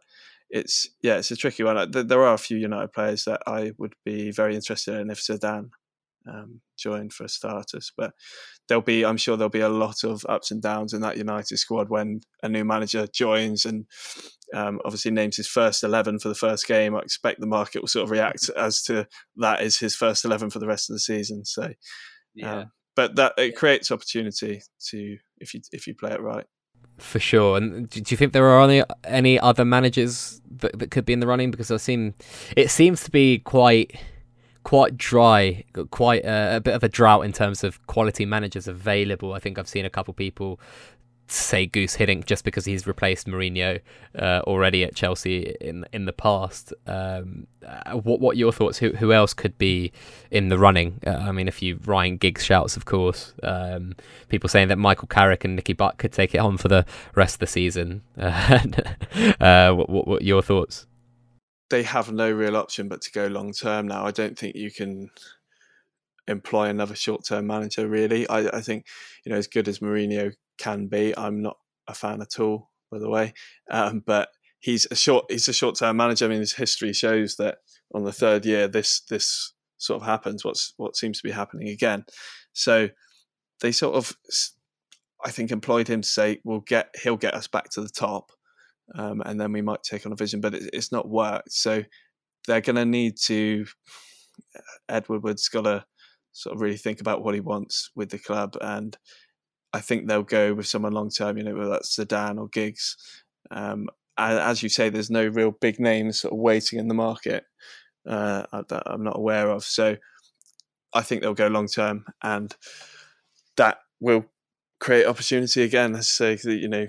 it's yeah, it's a tricky one. There are a few United players that I would be very interested in if Zidane um, joined for starters. But there'll be, I'm sure there'll be a lot of ups and downs in that United squad when a new manager joins and um, obviously names his first 11 for the first game. I expect the market will sort of react as to that is his first 11 for the rest of the season. So, yeah. Um, but that it creates opportunity to if you if you play it right. For sure. And do you think there are any any other managers that, that could be in the running? Because I seem it seems to be quite quite dry, quite a, a, bit of a drought in terms of quality managers available. I think I've seen a couple people say Guus Hiddink just because he's replaced Mourinho uh, already at Chelsea in in the past. Um, uh, what what your thoughts? Who who else could be in the running? Uh, I mean, a few Ryan Giggs shouts, of course. Um, people saying that Michael Carrick and Nicky Butt could take it on for the rest of the season. Uh, what, what, what your thoughts? They have no real option but to go long term now. I don't think you can employ another short term manager really. I, I, think you know as good as Mourinho can be, I'm not a fan at all, by the way. Um, but he's a short he's a short term manager. I mean, his history shows that on the third year this this sort of happens. What's what seems to be happening again. So they sort of I think employed him to say we'll get he'll get us back to the top um, and then we might take on a vision, but it, it's not worked. So they're going to need to. Edward Woodward's got to sort of really think about what he wants with the club, and I think they'll go with someone long term. You know, whether that's Zidane or Giggs. Um, as you say, there's no real big names sort of waiting in the market uh, that I'm not aware of. So I think they'll go long term, and that will create opportunity again. Let's say that you know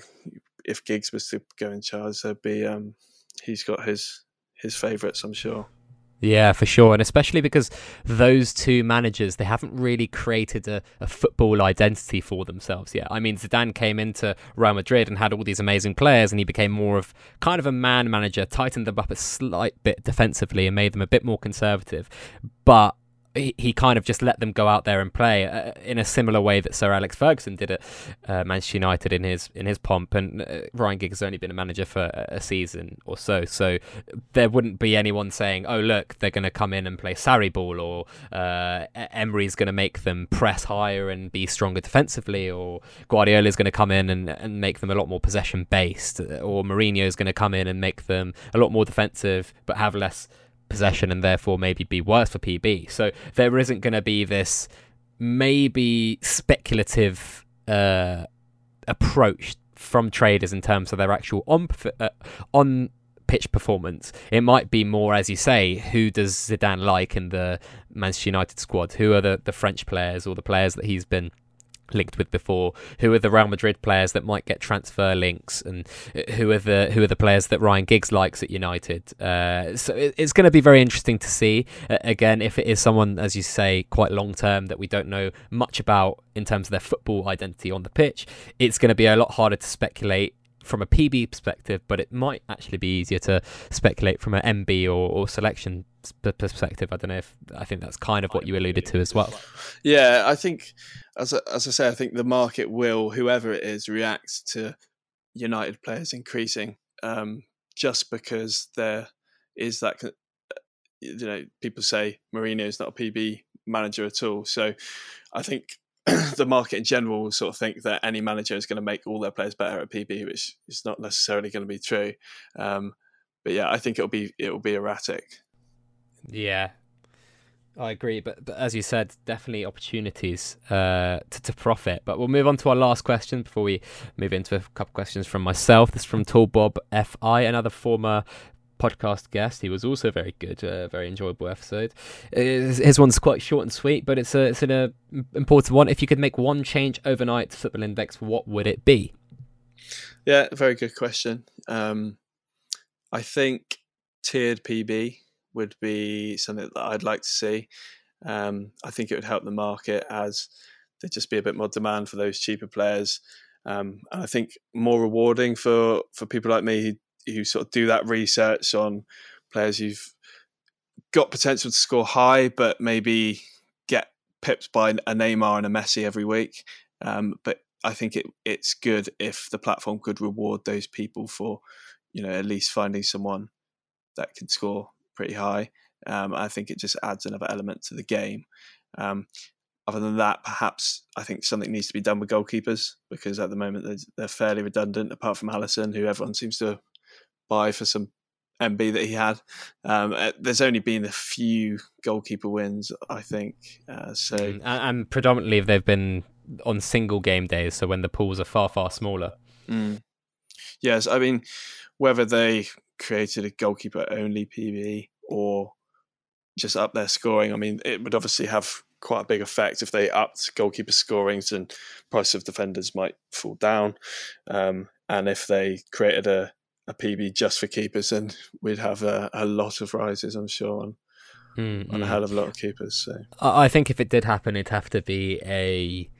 if Giggs was to go in charge, there'd be um, he's got his his favourites, I'm sure. Yeah, for sure, and especially because those two managers they haven't really created a, a, football identity for themselves yet. I mean, Zidane came into Real Madrid and had all these amazing players, and he became more of kind of a man manager, tightened them up a slight bit defensively, and made them a bit more conservative. But he, he kind of just let them go out there and play uh, in a similar way that Sir Alex Ferguson did at uh, Manchester United in his in his pomp. And uh, Ryan Giggs has only been a manager for a season or so, so there wouldn't be anyone saying, "Oh, look, they're going to come in and play Sarri ball," or uh, Emery's going to make them press higher and be stronger defensively, or Guardiola's going to come in and, and make them a lot more possession based, or Mourinho's going to come in and make them a lot more defensive but have less possession and therefore maybe be worse for PB. So there isn't going to be this maybe speculative uh, approach from traders in terms of their actual on uh, on pitch performance. It might be more, as you say, who does Zidane like in the Manchester United squad? Who are the, the French players or the players that he's been linked with before? Who are the Real Madrid players that might get transfer links, and uh, who are the who are the players that Ryan Giggs likes at United? Uh, so it, it's going to be very interesting to see. Uh, again, if it is someone, as you say, quite long term that we don't know much about in terms of their football identity on the pitch, it's going to be a lot harder to speculate from a PB perspective, but it might actually be easier to speculate from an MB or, or selection perspective. I don't know if I think that's kind of what you alluded to as well. Yeah, I think as I, as I say, I think the market will, whoever it is, react to United players increasing um, just because there is that. Uh, you know, people say Mourinho is not a PB manager at all. So I think the market in general will sort of think that any manager is going to make all their players better at PB, which is not necessarily going to be true. Um, but yeah, I think it'll be it'll be erratic. Yeah, I agree, but, but as you said, definitely opportunities uh, to, to profit. But we'll move on to our last question before we move into a couple questions from myself. This is from Tall Bob Fi, another former podcast guest. He was also very good, a uh, very enjoyable episode. His, his, one's quite short and sweet, but it's a it's an uh, important one. If you could make one change overnight to Football Index, what would it be? Yeah, very good question. Um, I think tiered PB would be something that I'd like to see. Um, I think it would help the market as there'd just be a bit more demand for those cheaper players. Um, and I think more rewarding for, for people like me who, who sort of do that research on players who've got potential to score high, but maybe get pipped by a Neymar and a Messi every week. Um, but I think it it's good if the platform could reward those people for, you know, at least finding someone that can score pretty high. Um, I think it just adds another element to the game. Um, other than that, perhaps I think something needs to be done with goalkeepers because at the moment they're, they're fairly redundant, apart from Alisson, who everyone seems to buy for some MB that he had. Um, uh, there's only been a few goalkeeper wins, I think. Uh, so mm, and, and, predominantly they've been on single game days, so when the pools are far far smaller. Mm. Yes, I mean whether they created a goalkeeper only PB or just up their scoring. I mean, it would obviously have quite a big effect if they upped goalkeeper scorings and price of defenders might fall down. Um, and if they created a a PB just for keepers, then we'd have a, a lot of rises, I'm sure, on, mm-hmm. on a hell of a lot of keepers. So I think if it did happen, it'd have to be a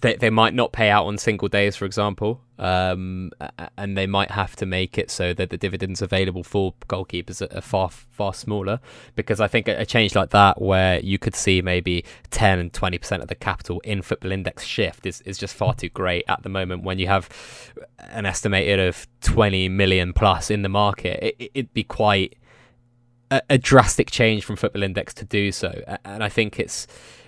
they they might not pay out on single days, for example, um, and they might have to make it so that the dividends available for goalkeepers are far far smaller. Because I think a change like that, where you could see maybe ten and twenty percent of the capital in Football Index shift, is is just far too great at the moment. When you have an estimated of twenty million plus in the market, it, it'd be quite a, a drastic change from Football Index to do so, and I think it's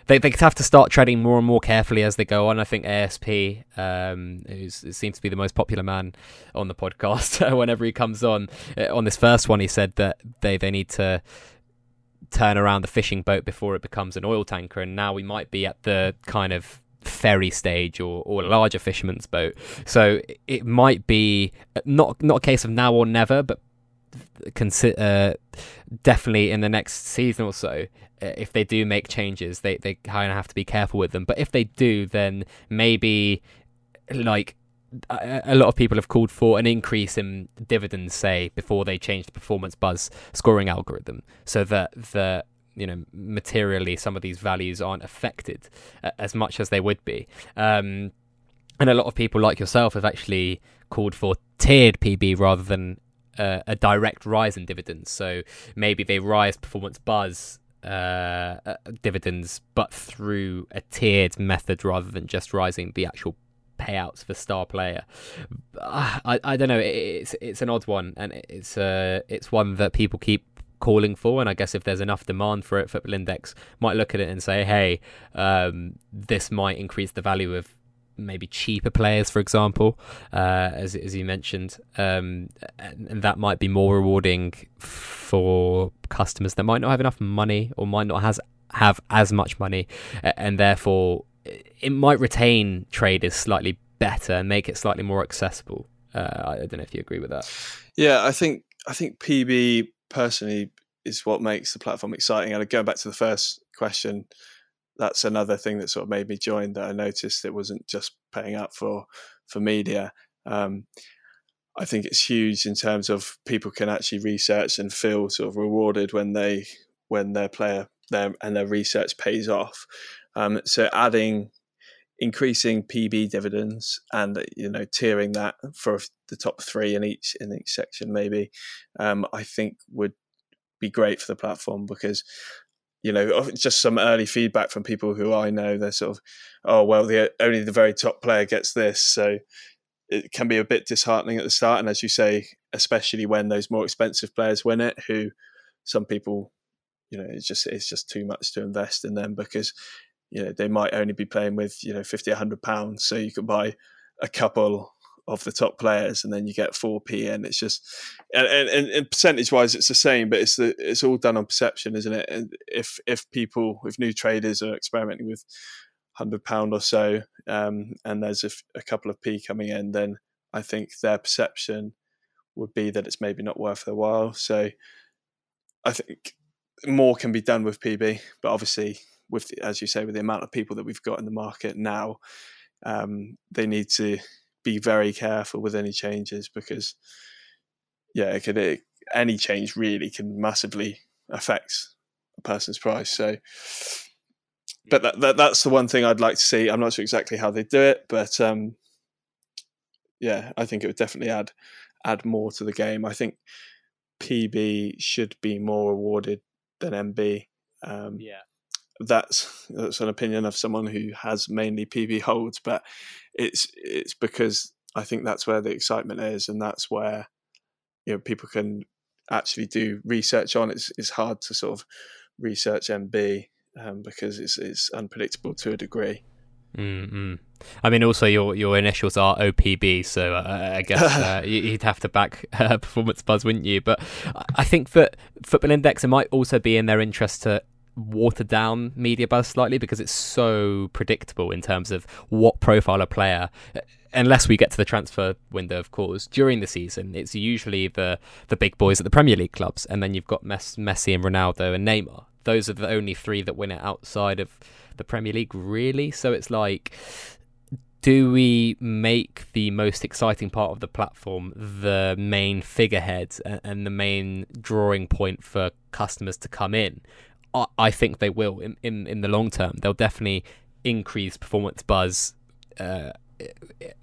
they they have to start treading more and more carefully as they go on. I think ASP, um, who seems to be the most popular man on the podcast, whenever he comes on, uh, on this first one, he said that they they need to turn around the fishing boat before it becomes an oil tanker, and now we might be at the kind of ferry stage or, or larger fisherman's boat. So it might be not not a case of now or never, but consider uh, definitely in the next season or so uh, if they do make changes they they kind of have to be careful with them. But if they do then maybe like a, a lot of people have called for an increase in dividends say before they change the performance buzz scoring algorithm so that the you know materially some of these values aren't affected uh, as much as they would be. Um, and a lot of people like yourself have actually called for tiered pb rather than a direct rise in dividends. So maybe they rise performance buzz uh, uh, dividends, but through a tiered method rather than just rising the actual payouts for star player. Uh, I I don't know. It's it's an odd one, and it's uh it's one that people keep calling for and i guess if there's enough demand for it football index might look at it and say hey um, this might increase the value of maybe cheaper players, for example, uh, as as you mentioned, um, and, that might be more rewarding for customers that might not have enough money or might not has have as much money, and therefore it might retain traders slightly better and make it slightly more accessible. Uh, I don't know if you agree with that. Yeah, I think I think PB personally is what makes the platform exciting. And going back to the first question, that's another thing that sort of made me join that I noticed it wasn't just paying up for for media. Um, I think it's huge in terms of people can actually research and feel sort of rewarded when they when their player their and their research pays off. Um, so adding increasing PB dividends and you know tiering that for the top three in each in each section maybe um, I think would be great for the platform because you know, just some early feedback from people who I know. They're sort of, oh well, the only the very top player gets this, so it can be a bit disheartening at the start. And as you say, especially when those more expensive players win it, who some people, you know, it's just it's just too much to invest in them because you know they might only be playing with you know 50 100 pounds so you can buy a couple of the top players, and then you get four p, and it's just and, and, and percentage wise, it's the same, but it's the it's all done on perception, isn't it? And if if people, if new traders are experimenting with hundred pound or so, um, and there's a, a couple of p coming in, then I think their perception would be that it's maybe not worth their while. So I think more can be done with PB, but obviously, with as you say, with the amount of people that we've got in the market now, um, they need to be very careful with any changes because yeah, it could it, any change really can massively affect a person's price. So, but that, that that's the one thing I'd like to see. I'm not sure exactly how they do it, but um, yeah, I think it would definitely add add more to the game. I think PB should be more awarded than MB. Um, yeah. That's that's an opinion of someone who has mainly PB holds, but it's it's because I think that's where the excitement is, and that's where you know people can actually do research on. It's it's hard to sort of research MB um, because it's it's unpredictable to a degree. Mm-hmm. I mean, also your your initials are OPB, so uh, I guess uh, you'd have to back uh, Performance Buzz, wouldn't you? But I think that Football Index it might also be in their interest to water down media buzz slightly because it's so predictable in terms of what profile a player unless we get to the transfer window of course during the season it's usually the the big boys at the Premier League clubs. And then you've got Messi and Ronaldo and Neymar. Those are the only three that win it outside of the Premier League really. So it's like do we make the most exciting part of the platform the main figurehead and the main drawing point for customers to come in I think they will in, in, in the long term. They'll definitely increase performance buzz uh,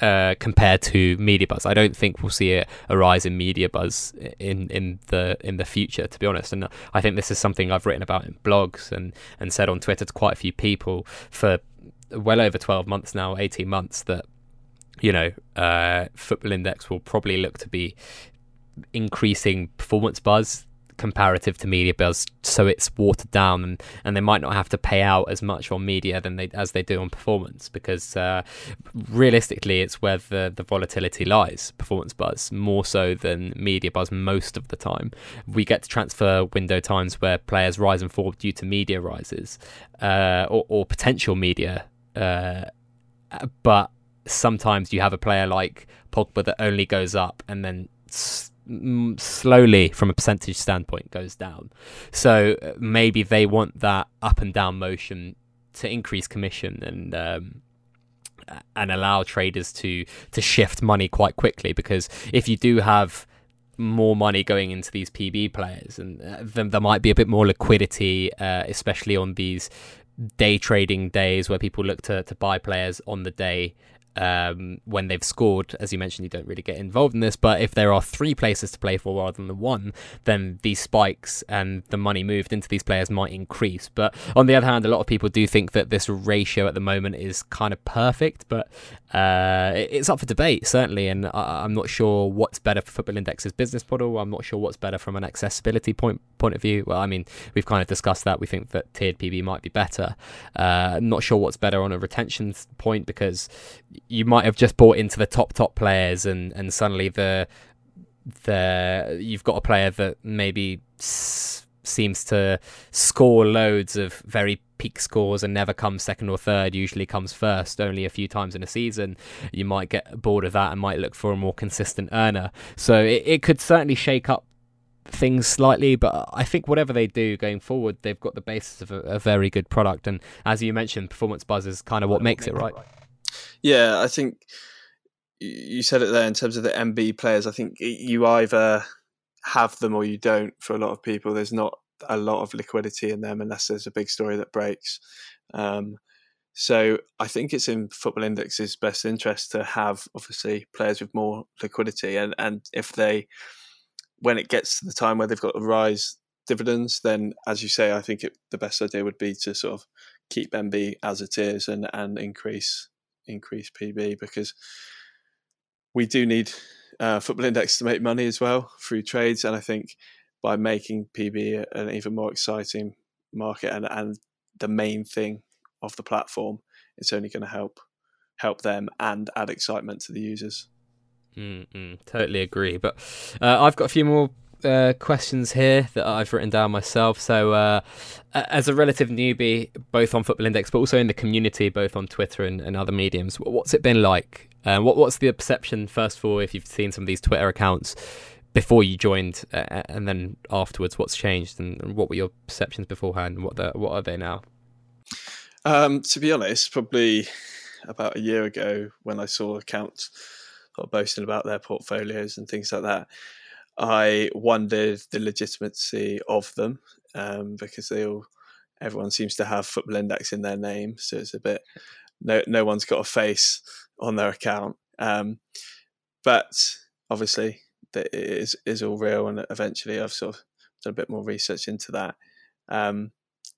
uh, compared to media buzz. I don't think we'll see a, a, rise in media buzz in, in the in the future, to be honest. And I think this is something I've written about in blogs and, and said on Twitter to quite a few people for well over 12 months now, 18 months, that, you know, uh, Football Index will probably look to be increasing performance buzz comparative to media buzz, so it's watered down, and, and they might not have to pay out as much on media than they as they do on performance because uh, realistically, it's where the, the volatility lies. Performance buzz more so than media buzz most of the time. We get to transfer window times where players rise and fall due to media rises uh, or, or potential media, uh, but sometimes you have a player like Pogba that only goes up and then slowly from a percentage standpoint goes down. So uh, maybe they want that up and down motion to increase commission and um, and allow traders to to shift money quite quickly because if you do have more money going into these PB players and uh, then there might be a bit more liquidity uh, especially on these day trading days where people look to, to buy players on the day um, when they've scored. As you mentioned, you don't really get involved in this, but if there are three places to play for rather than the one, then these spikes and the money moved into these players might increase. But on the other hand, a lot of people do think that this ratio at the moment is kind of perfect, but uh, it's up for debate, certainly. And I- am not sure what's better for Football Index's business model. I'm not sure what's better from an accessibility point point of view. Well, I mean, we've kind of discussed that. We think that tiered PB might be better. Uh, not sure what's better on a retention point because you might have just bought into the top top players and and suddenly the the you've got a player that maybe s- seems to score loads of very peak scores and never comes second or third usually comes first only a few times in a season you might get bored of that and might look for a more consistent earner so it, it could certainly shake up things slightly, but I think whatever they do going forward, they've got the basis of a, a, very good product. And as you mentioned, performance buzz is kind of what makes it, right? Yeah, I think you said it there in terms of the MB players. I think you either have them or you don't. For a lot of people, there's not a lot of liquidity in them unless there's a big story that breaks. Um, so I think it's in Football Index's best interest to have obviously players with more liquidity, and and if they, when it gets to the time where they've got to rise dividends, then as you say, I think it, the best idea would be to sort of keep MB as it is and and increase increase PB because we do need uh, Football Index to make money as well through trades, and I think by making PB an even more exciting market and and the main thing of the platform, it's only going to help help them and add excitement to the users. Mm-mm, totally agree. But uh, I've got a few more uh, questions here that I've written down myself. So, uh, as a relative newbie, both on Football Index, but also in the community, both on Twitter and, and other mediums, what's it been like? Uh, what What's the perception, first of all, if you've seen some of these Twitter accounts before you joined, uh, and then afterwards, what's changed, and, and, what were your perceptions beforehand, and what the, what are they now? Um, to be honest, probably about a year ago when I saw accounts boasting about their portfolios and things like that. I wondered the legitimacy of them um, because they all everyone seems to have Football Index in their name, so it's a bit no no one's got a face on their account. Um, but obviously, that is is all real, and eventually I've sort of done a bit more research into that. Um,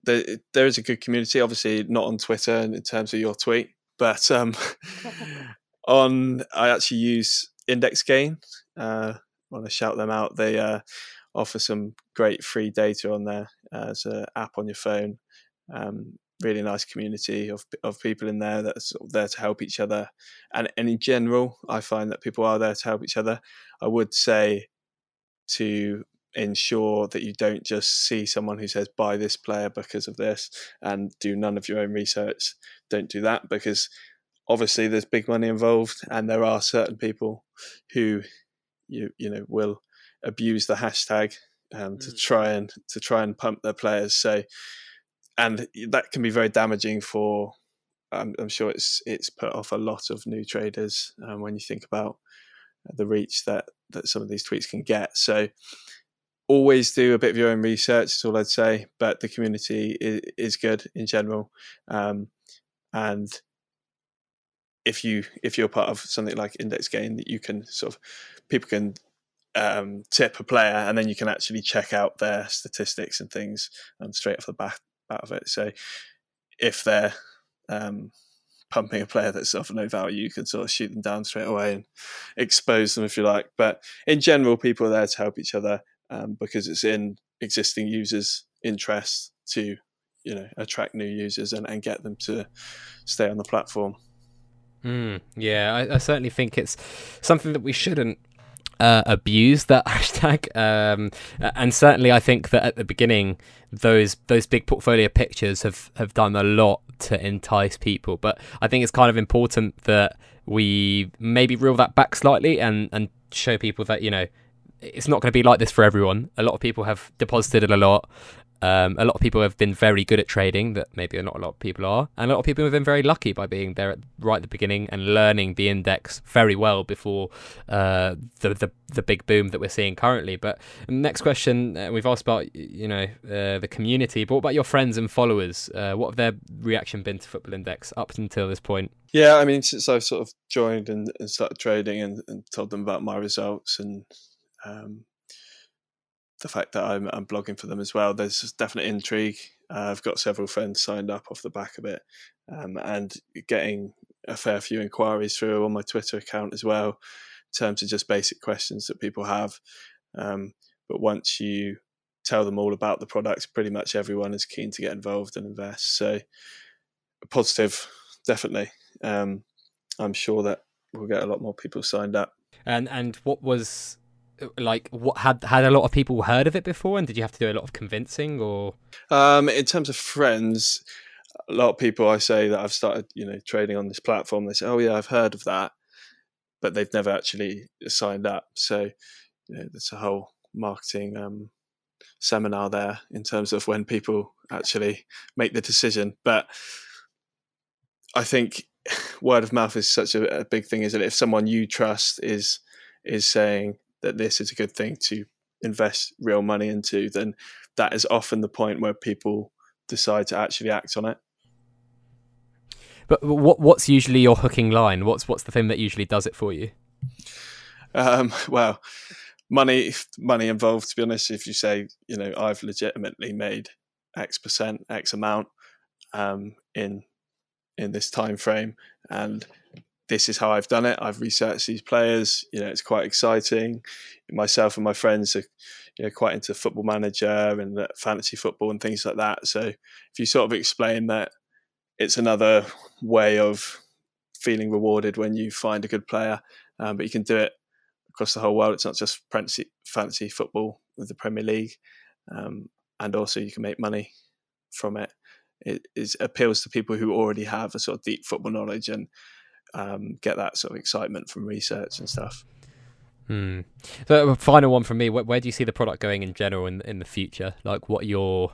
there, there is a good community. Obviously, not on Twitter in terms of your tweet, but um, on I actually use Index Gain. Uh, want to shout them out. They uh, offer some great free data on there as an app on your phone. Um, really nice community of of people in there that's there to help each other, and and in general, I find that people are there to help each other. I would say to ensure that you don't just see someone who says buy this player because of this and do none of your own research. Don't do that because obviously there's big money involved and there are certain people who you you know will abuse the hashtag um, mm. to try and to try and pump their players. So and that can be very damaging for. I'm, I'm sure it's it's put off a lot of new traders um, when you think about the reach that that some of these tweets can get. So always do a bit of your own research. Is all I'd say. But the community is, is good in general, um, and if you if you're part of something like Index Gain, that you can sort of people can um, tip a player, and then you can actually check out their statistics and things um, straight off the bat, of it. So if they're um, pumping a player that's of no value, you can sort of shoot them down straight away and expose them if you like. But in general, people are there to help each other um, because it's in existing users' interest to you know attract new users and, and get them to stay on the platform. Mm, yeah, I, I, certainly think it's something that we shouldn't uh, abuse that hashtag. Um, and certainly, I think that at the beginning, those those big portfolio pictures have have done a lot to entice people. But I think it's kind of important that we maybe reel that back slightly and and show people that you know it's not going to be like this for everyone. A lot of people have deposited a lot. Um, a lot of people have been very good at trading that maybe not a lot of people are, and a lot of people have been very lucky by being there at, right at the beginning and learning the index very well before uh, the, the the big boom that we're seeing currently. But next question, uh, we've asked about you know uh, the community, but what about your friends and followers? Uh, what have their reaction been to Football Index up until this point? Yeah, I mean, since I've sort of joined and, and started trading and, and told them about my results and um, the fact that I'm, I'm, blogging for them as well. There's definite intrigue. Uh, I've got several friends signed up off the back of it, um, and getting a fair few inquiries through on my Twitter account as well, in terms of just basic questions that people have. Um, but once you tell them all about the products, pretty much everyone is keen to get involved and invest. So positive, definitely. Um, I'm sure that we'll get a lot more people signed up. And and what was like what had had a lot of people heard of it before? And did you have to do a lot of convincing or? Um in terms of friends a lot of people i say that i've started you know trading on this platform they say oh yeah i've heard of that but they've never actually signed up. So you know there's a whole marketing um seminar there in terms of when people actually make the decision. But i think word of mouth is such a, a big thing is that if someone you trust is is saying that this is a good thing to invest real money into, then that is often the point where people decide to actually act on it. But what what's usually your hooking line? What's what's the thing that usually does it for you? Um, well, money money involved. To be honest, if you say you know I've legitimately made X percent, X amount um, in in this time frame, and this is how I've done it. I've researched these players. You know, it's quite exciting. Myself and my friends are, you know, quite into Football Manager and fantasy football and things like that. So if you sort of explain that it's another way of feeling rewarded when you find a good player, um, but you can do it across the whole world. It's not just fantasy, fantasy football with the Premier League, um, and also you can make money from it. It appeals to people who already have a sort of deep football knowledge and um, get that sort of excitement from research and stuff. Hmm. So, final one from me: where, where, do you see the product going in general in in the future? Like, what your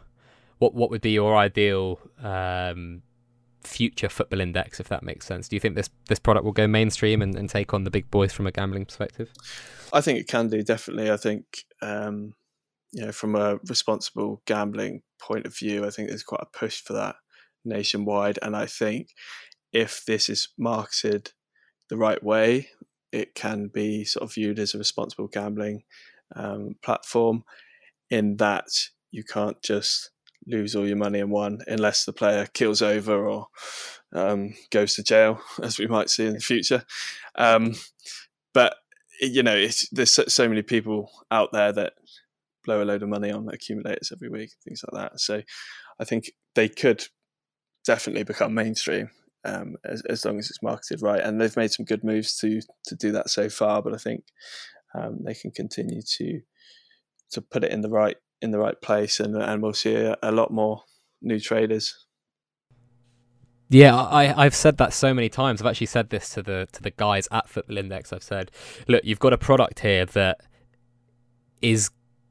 what what would be your ideal um, future football index, if that makes sense? Do you think this this product will go mainstream and, and take on the big boys from a gambling perspective? I think it can do definitely. I think um, you know from a responsible gambling point of view, I think there's quite a push for that nationwide, and I think if this is marketed the right way, it can be sort of viewed as a responsible gambling um, platform in that you can't just lose all your money in one unless the player kills over or um, goes to jail, as we might see in the future. Um, but you know, there's so, many people out there that blow a load of money on accumulators every week, things like that. So I think they could definitely become mainstream um, as, as long as it's marketed right. And they've made some good moves to to do that so far. But I think um, they can continue to to put it in the right in the right place, and and we'll see a, a lot more new traders. Yeah, I, I've said that so many times. I've actually said this to the to the guys at Football Index. I've said, look, you've got a product here that is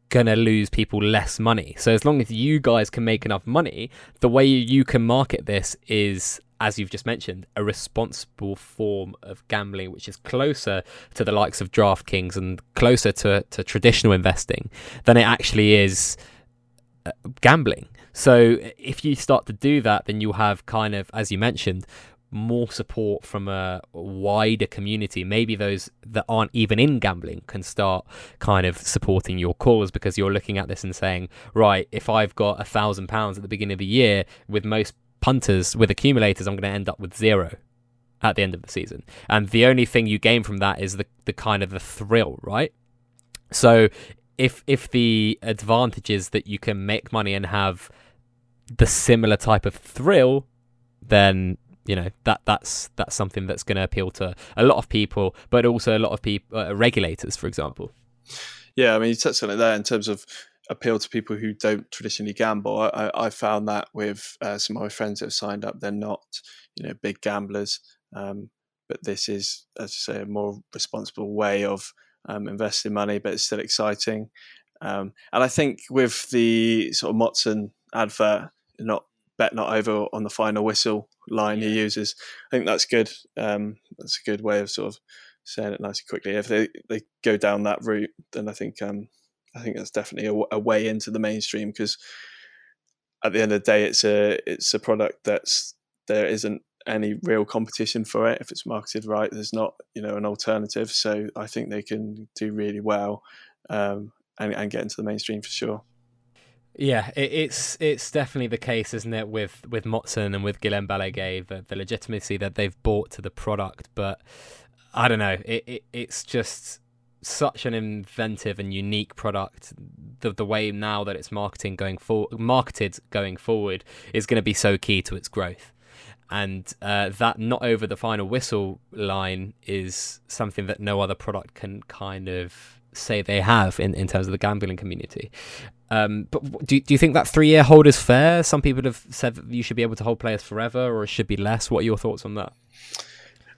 gonna lose people less money. So as long as you guys can make enough money, the way you can market this is as you've just mentioned, a responsible form of gambling, which is closer to the likes of DraftKings and closer to, to traditional investing than it actually is uh, gambling. So if you start to do that, then you'll have kind of, as you mentioned, more support from a wider community. Maybe those that aren't even in gambling can start kind of supporting your cause because you're looking at this and saying, right, if I've got a thousand pounds at the beginning of the year, with most punters with accumulators, I'm going to end up with zero at the end of the season. And the only thing you gain from that is the, the kind of the thrill, right? So if if the advantage is that you can make money and have the similar type of thrill, then you know that that's that's something that's going to appeal to a lot of people, but also a lot of people, uh, regulators, for example. Yeah, I mean, you touched on it there in terms of appeal to people who don't traditionally gamble. I, I found that with uh, some of my friends that have signed up, they're not, you know, big gamblers, um, but this is, as I say, a more responsible way of um, investing money, but it's still exciting. Um, and I think with the sort of Motson advert, not bet not over on the final whistle line yeah. he uses, I think that's good. Um, that's a good way of sort of saying it nice and quickly. If they, they go down that route, then I think um, I think that's definitely a, a way into the mainstream because at the end of the day, it's a it's a product that's there isn't any real competition for it if it's marketed right. There's not you know an alternative, so I think they can do really well um, and, and get into the mainstream for sure. Yeah, it's it's definitely the case, isn't it, with with Motson and with Guillem Balagué, the, the legitimacy that they've bought to the product. But I don't know, it, it it's just such an inventive and unique product. The the way now that it's marketing going for marketed going forward is going to be so key to its growth. And uh, that not over the final whistle line is something that no other product can kind of say they have in, in terms of the gambling community. Um, but do, do you think that three year hold is fair? Some people have said that you should be able to hold players forever or it should be less. What are your thoughts on that?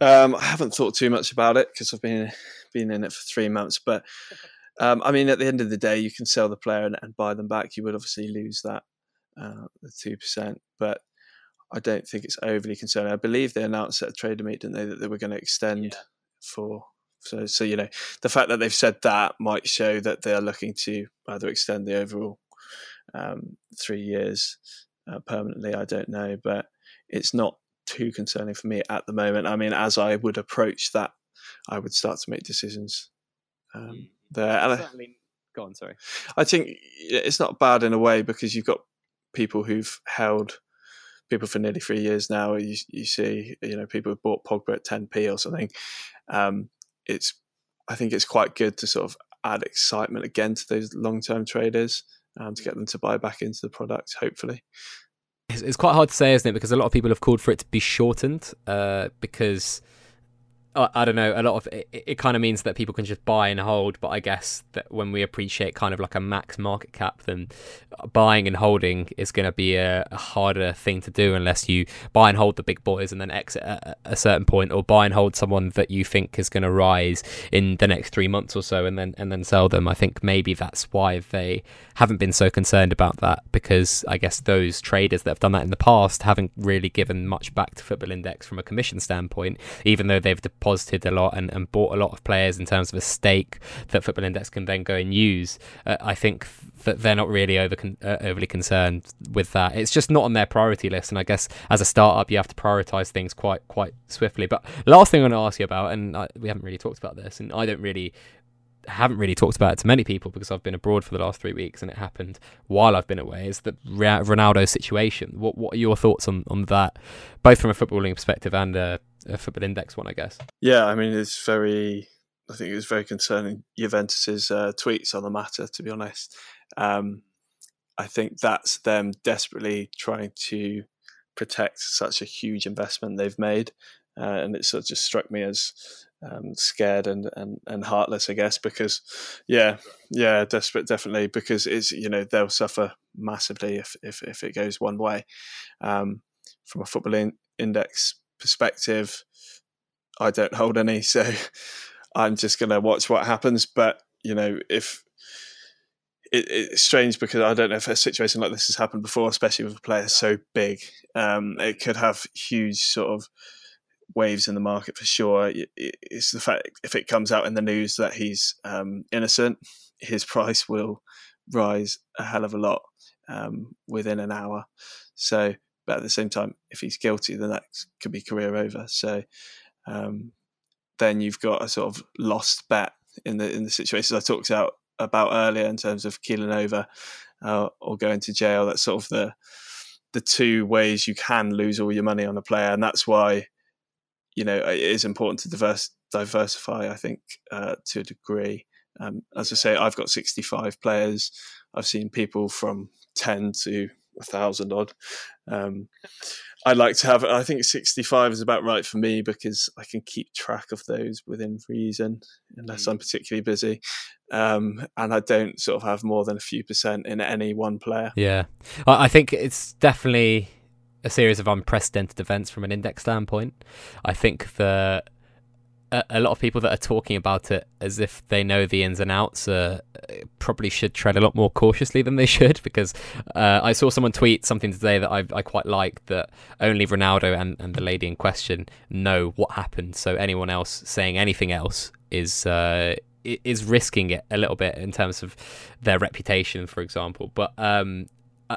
Um, I haven't thought too much about it because I've been been in it for three months. But um, I mean, at the end of the day, you can sell the player and, and buy them back. You would obviously lose that uh, the two percent, but I don't think it's overly concerning. I believe they announced at a trader meet, didn't they, that they were going to extend yeah. for. So, so you know, the fact that they've said that might show that they are looking to either extend the overall um, three years uh, permanently. I don't know, but it's not too concerning for me at the moment. I mean, as I would approach that I would start to make decisions um, mm. there. And Certainly. I, go on, sorry. I think it's not bad in a way because you've got people who've held people for nearly three years now. You, you see, you know, people who bought Pogba at 10p or something. Um, it's, I think it's quite good to sort of add excitement again to those long-term traders um, to get them to buy back into the product. Hopefully, it's, it's, quite hard to say, isn't it? Because a lot of people have called for it to be shortened uh, because I don't know. A lot of it, it kind of means that people can just buy and hold, but I guess that when we appreciate kind of like a max market cap, then buying and holding is going to be a, a, harder thing to do unless you buy and hold the big boys and then exit at a certain point, or buy and hold someone that you think is going to rise in the next three months or so, and then and then sell them. I think maybe that's why they haven't been so concerned about that because I guess those traders that have done that in the past haven't really given much back to Football Index from a commission standpoint, even though they've deposited a lot and, and bought a lot of players in terms of a stake that Football Index can then go and use. Uh, I think that they're not really over uh, overly concerned with that. It's just not on their priority list, and I guess as a startup, you have to prioritize things quite quite swiftly. But last thing I want to ask you about, and I, we haven't really talked about this, and I don't really haven't really talked about it to many people because I've been abroad for the last three weeks and it happened while I've been away is the Ronaldo situation. What what are your thoughts on, on that, both from a footballing perspective and a, a football index one, I guess? Yeah, I mean it's very. I think it was very concerning Juventus's uh, tweets on the matter. To be honest, um, I think that's them desperately trying to protect such a huge investment they've made, uh, and it sort of just struck me as um, scared and, and and heartless, I guess, because yeah, yeah, desperate, definitely, because it's you know they'll suffer massively if if, if it goes one way. Um, from a football in- index perspective, I don't hold any, so I'm just going to watch what happens. But you know, if it, it's strange because I don't know if a situation like this has happened before, especially with a player so big. Um, it could have huge sort of waves in the market for sure. It's the fact if it comes out in the news that he's um, innocent, his price will rise a hell of a lot um, within an hour. So, but at the same time, if he's guilty, then that could be career over. So, um, then you've got a sort of lost bet in the in the situations I talked about about earlier in terms of keeling over uh, or going to jail. That's sort of the the two ways you can lose all your money on a player, and that's why you know it is important to diverse, diversify. I think uh, to a degree. Um, as I say, I've got 65 players. I've seen people from 10 to a thousand odd. Um, I'd like to have. I think 65 is about right for me because I can keep track of those within reason, unless mm. I'm particularly busy. Um, and I don't sort of have more than a few percent in any one player. Yeah, I think it's definitely a series of unprecedented events from an index standpoint. I think the a, lot of people that are talking about it as if they know the ins and outs uh, probably should tread a lot more cautiously than they should because uh, I saw someone tweet something today that I, I quite like that only Ronaldo and, and the lady in question know what happened. So anyone else saying anything else is uh, is risking it a little bit in terms of their reputation, for example. But um,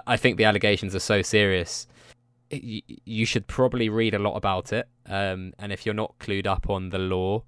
I think the allegations are so serious you should probably read a lot about it. Um, and if you're not clued up on the law,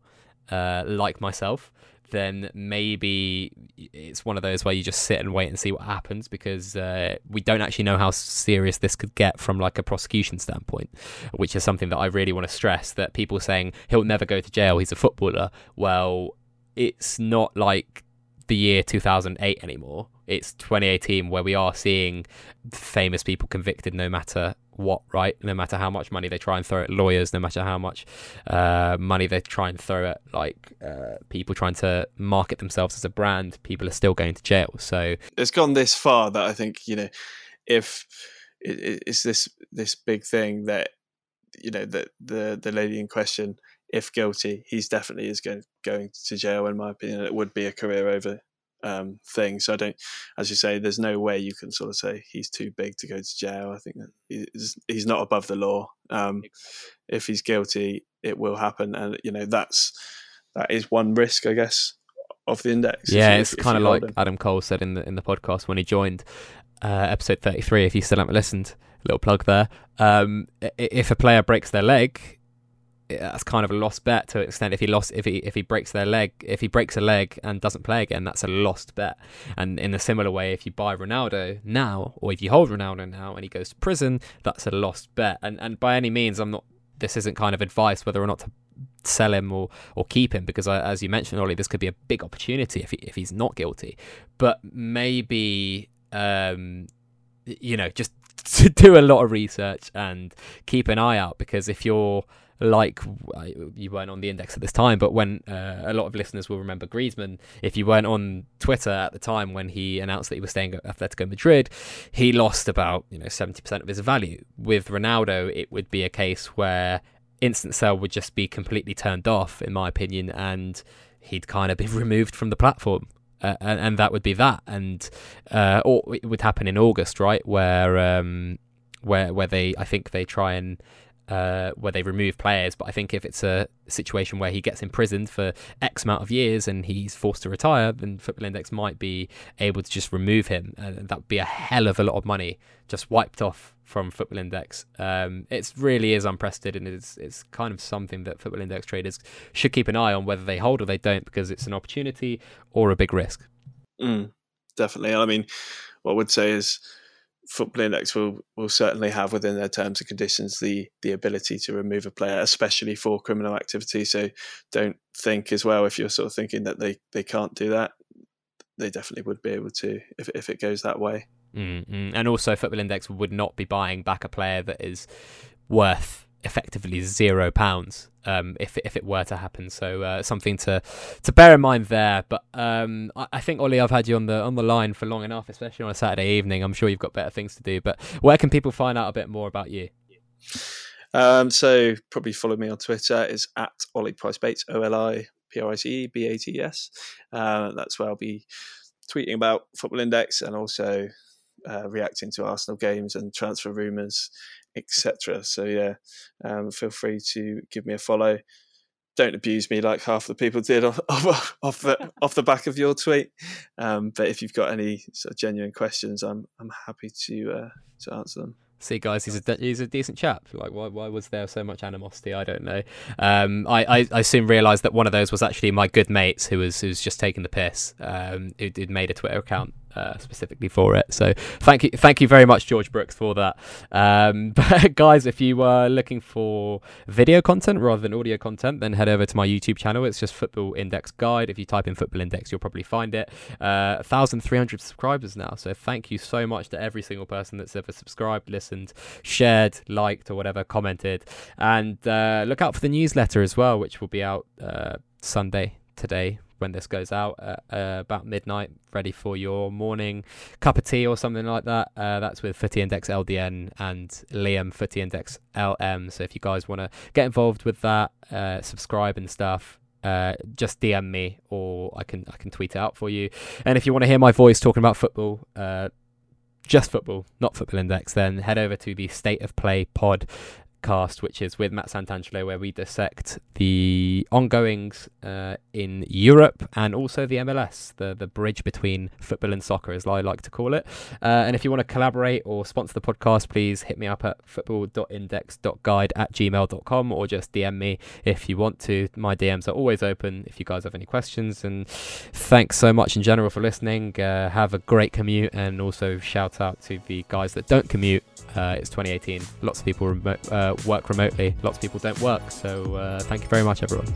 uh, like myself, then maybe it's one of those where you just sit and wait and see what happens because uh, we don't actually know how serious this could get from like a prosecution standpoint, which is something that I really want to stress. That people saying he'll never go to jail, he's a footballer. Well, it's not like the year 2008 anymore. It's 2018 where we are seeing famous people convicted no matter what, right? No matter how much money they try and throw at lawyers, no matter how much uh, money they try and throw at like uh, people trying to market themselves as a brand, people are still going to jail. So it's gone this far that I think you know if it's this this big thing that you know that the the lady in question, if guilty, he's definitely is going going to jail. In my opinion, it would be a career over um, thing. So I don't, as you say, there's no way you can sort of say he's too big to go to jail. I think that he's, he's not above the law. Um, if he's guilty, it will happen, and you know that's that is one risk, I guess, of the index. Yeah, it's kind of like Adam Cole said in the in the podcast when he joined uh, episode 33. If you still haven't listened, little plug there. Um, if a player breaks their leg, that's kind of a lost bet to an extent. If he lost, if he if he breaks their leg, if he breaks a leg and doesn't play again, that's a lost bet. And in a similar way, if you buy Ronaldo now, or if you hold Ronaldo now and he goes to prison, that's a lost bet. And and by any means, I'm not. This isn't kind of advice whether or not to sell him or or keep him because I, as you mentioned, Oli, this could be a big opportunity if he, if he's not guilty. But maybe um, you know just to do a lot of research and keep an eye out because if you're like you weren't on the index at this time, but when uh, a lot of listeners will remember Griezmann, if you weren't on Twitter at the time when he announced that he was staying at Atletico Madrid, he lost about you know seventy percent of his value. With Ronaldo, it would be a case where instant sell would just be completely turned off, in my opinion, and he'd kind of be removed from the platform. Uh, and, and, that would be that, and uh, or it would happen in August, right? Where um, where where they, I think they try and uh, where they remove players. But I think if it's a situation where he gets imprisoned for X amount of years and he's forced to retire, then Football Index might be able to just remove him. Uh, that would be a hell of a lot of money just wiped off from Football Index. Um, it really is unprecedented, and it's it's kind of something that Football Index traders should keep an eye on whether they hold or they don't, because it's an opportunity or a big risk. Mm, definitely. I mean, what I would say is Football Index will will certainly have within their terms and conditions the the ability to remove a player, especially for criminal activity. So don't think as well if you're sort of thinking that they they can't do that. They definitely would be able to if if it goes that way. Mm-hmm. And also, Football Index would not be buying back a player that is worth effectively zero pounds um, if if it were to happen. So uh, something to to bear in mind there. But um, I, I, think Oli, I've had you on the on the line for long enough, especially on a Saturday evening. I'm sure you've got better things to do. But where can people find out a bit more about you? Um, so probably follow me on Twitter. It's at Oli Price Bates O L I P R I C E B A T S. Uh, that's where I'll be tweeting about Football Index and also uh, reacting to Arsenal games and transfer rumours etc. So yeah, um, feel free to give me a follow. Don't abuse me like half the people did off, off, off the off the back of your tweet. Um, but if you've got any sort of genuine questions, I'm I'm happy to uh, to answer them. See, guys, he's a he's a decent chap. Like, why why was there so much animosity? I don't know. Um, I, I, I soon realised that one of those was actually my good mates who was who just taking the piss. Um, who would made a Twitter account uh, specifically for it. So thank you, thank you very much, George Brooks, for that. Um, but guys, if you are looking for video content rather than audio content, then head over to my YouTube channel. It's just Football Index Guide. If you type in Football Index, you'll probably find it. Uh, 1,300 subscribers now. So thank you so much to every single person that's ever subscribed, listened, shared, liked, or whatever, commented. And uh, look out for the newsletter as well, which will be out uh, Sunday today when this goes out at uh, about midnight, ready for your morning cup of tea or something like that. Uh, that's with Footy Index LDN and Liam Footy Index LM. So if you guys want to get involved with that, uh, subscribe and stuff. Uh, just DM me, or I can I can tweet it out for you. And if you want to hear my voice talking about football, uh, just football, not Football Index, then head over to the State of Play pod cast, which is with Matt Santangelo, where we dissect the ongoings uh, in Europe and also the MLS, the the bridge between football and soccer, as I like to call it. Uh, and if you want to collaborate or sponsor the podcast, please hit me up at football.index.guide at gmail.com or just DM me if you want to. My DMs are always open if you guys have any questions. And thanks so much in general for listening. Uh, have a great commute and also shout out to the guys that don't commute. Uh, it's 2018. Lots of people uh, work remotely. Lots of people don't work. So uh, thank you very much, everyone.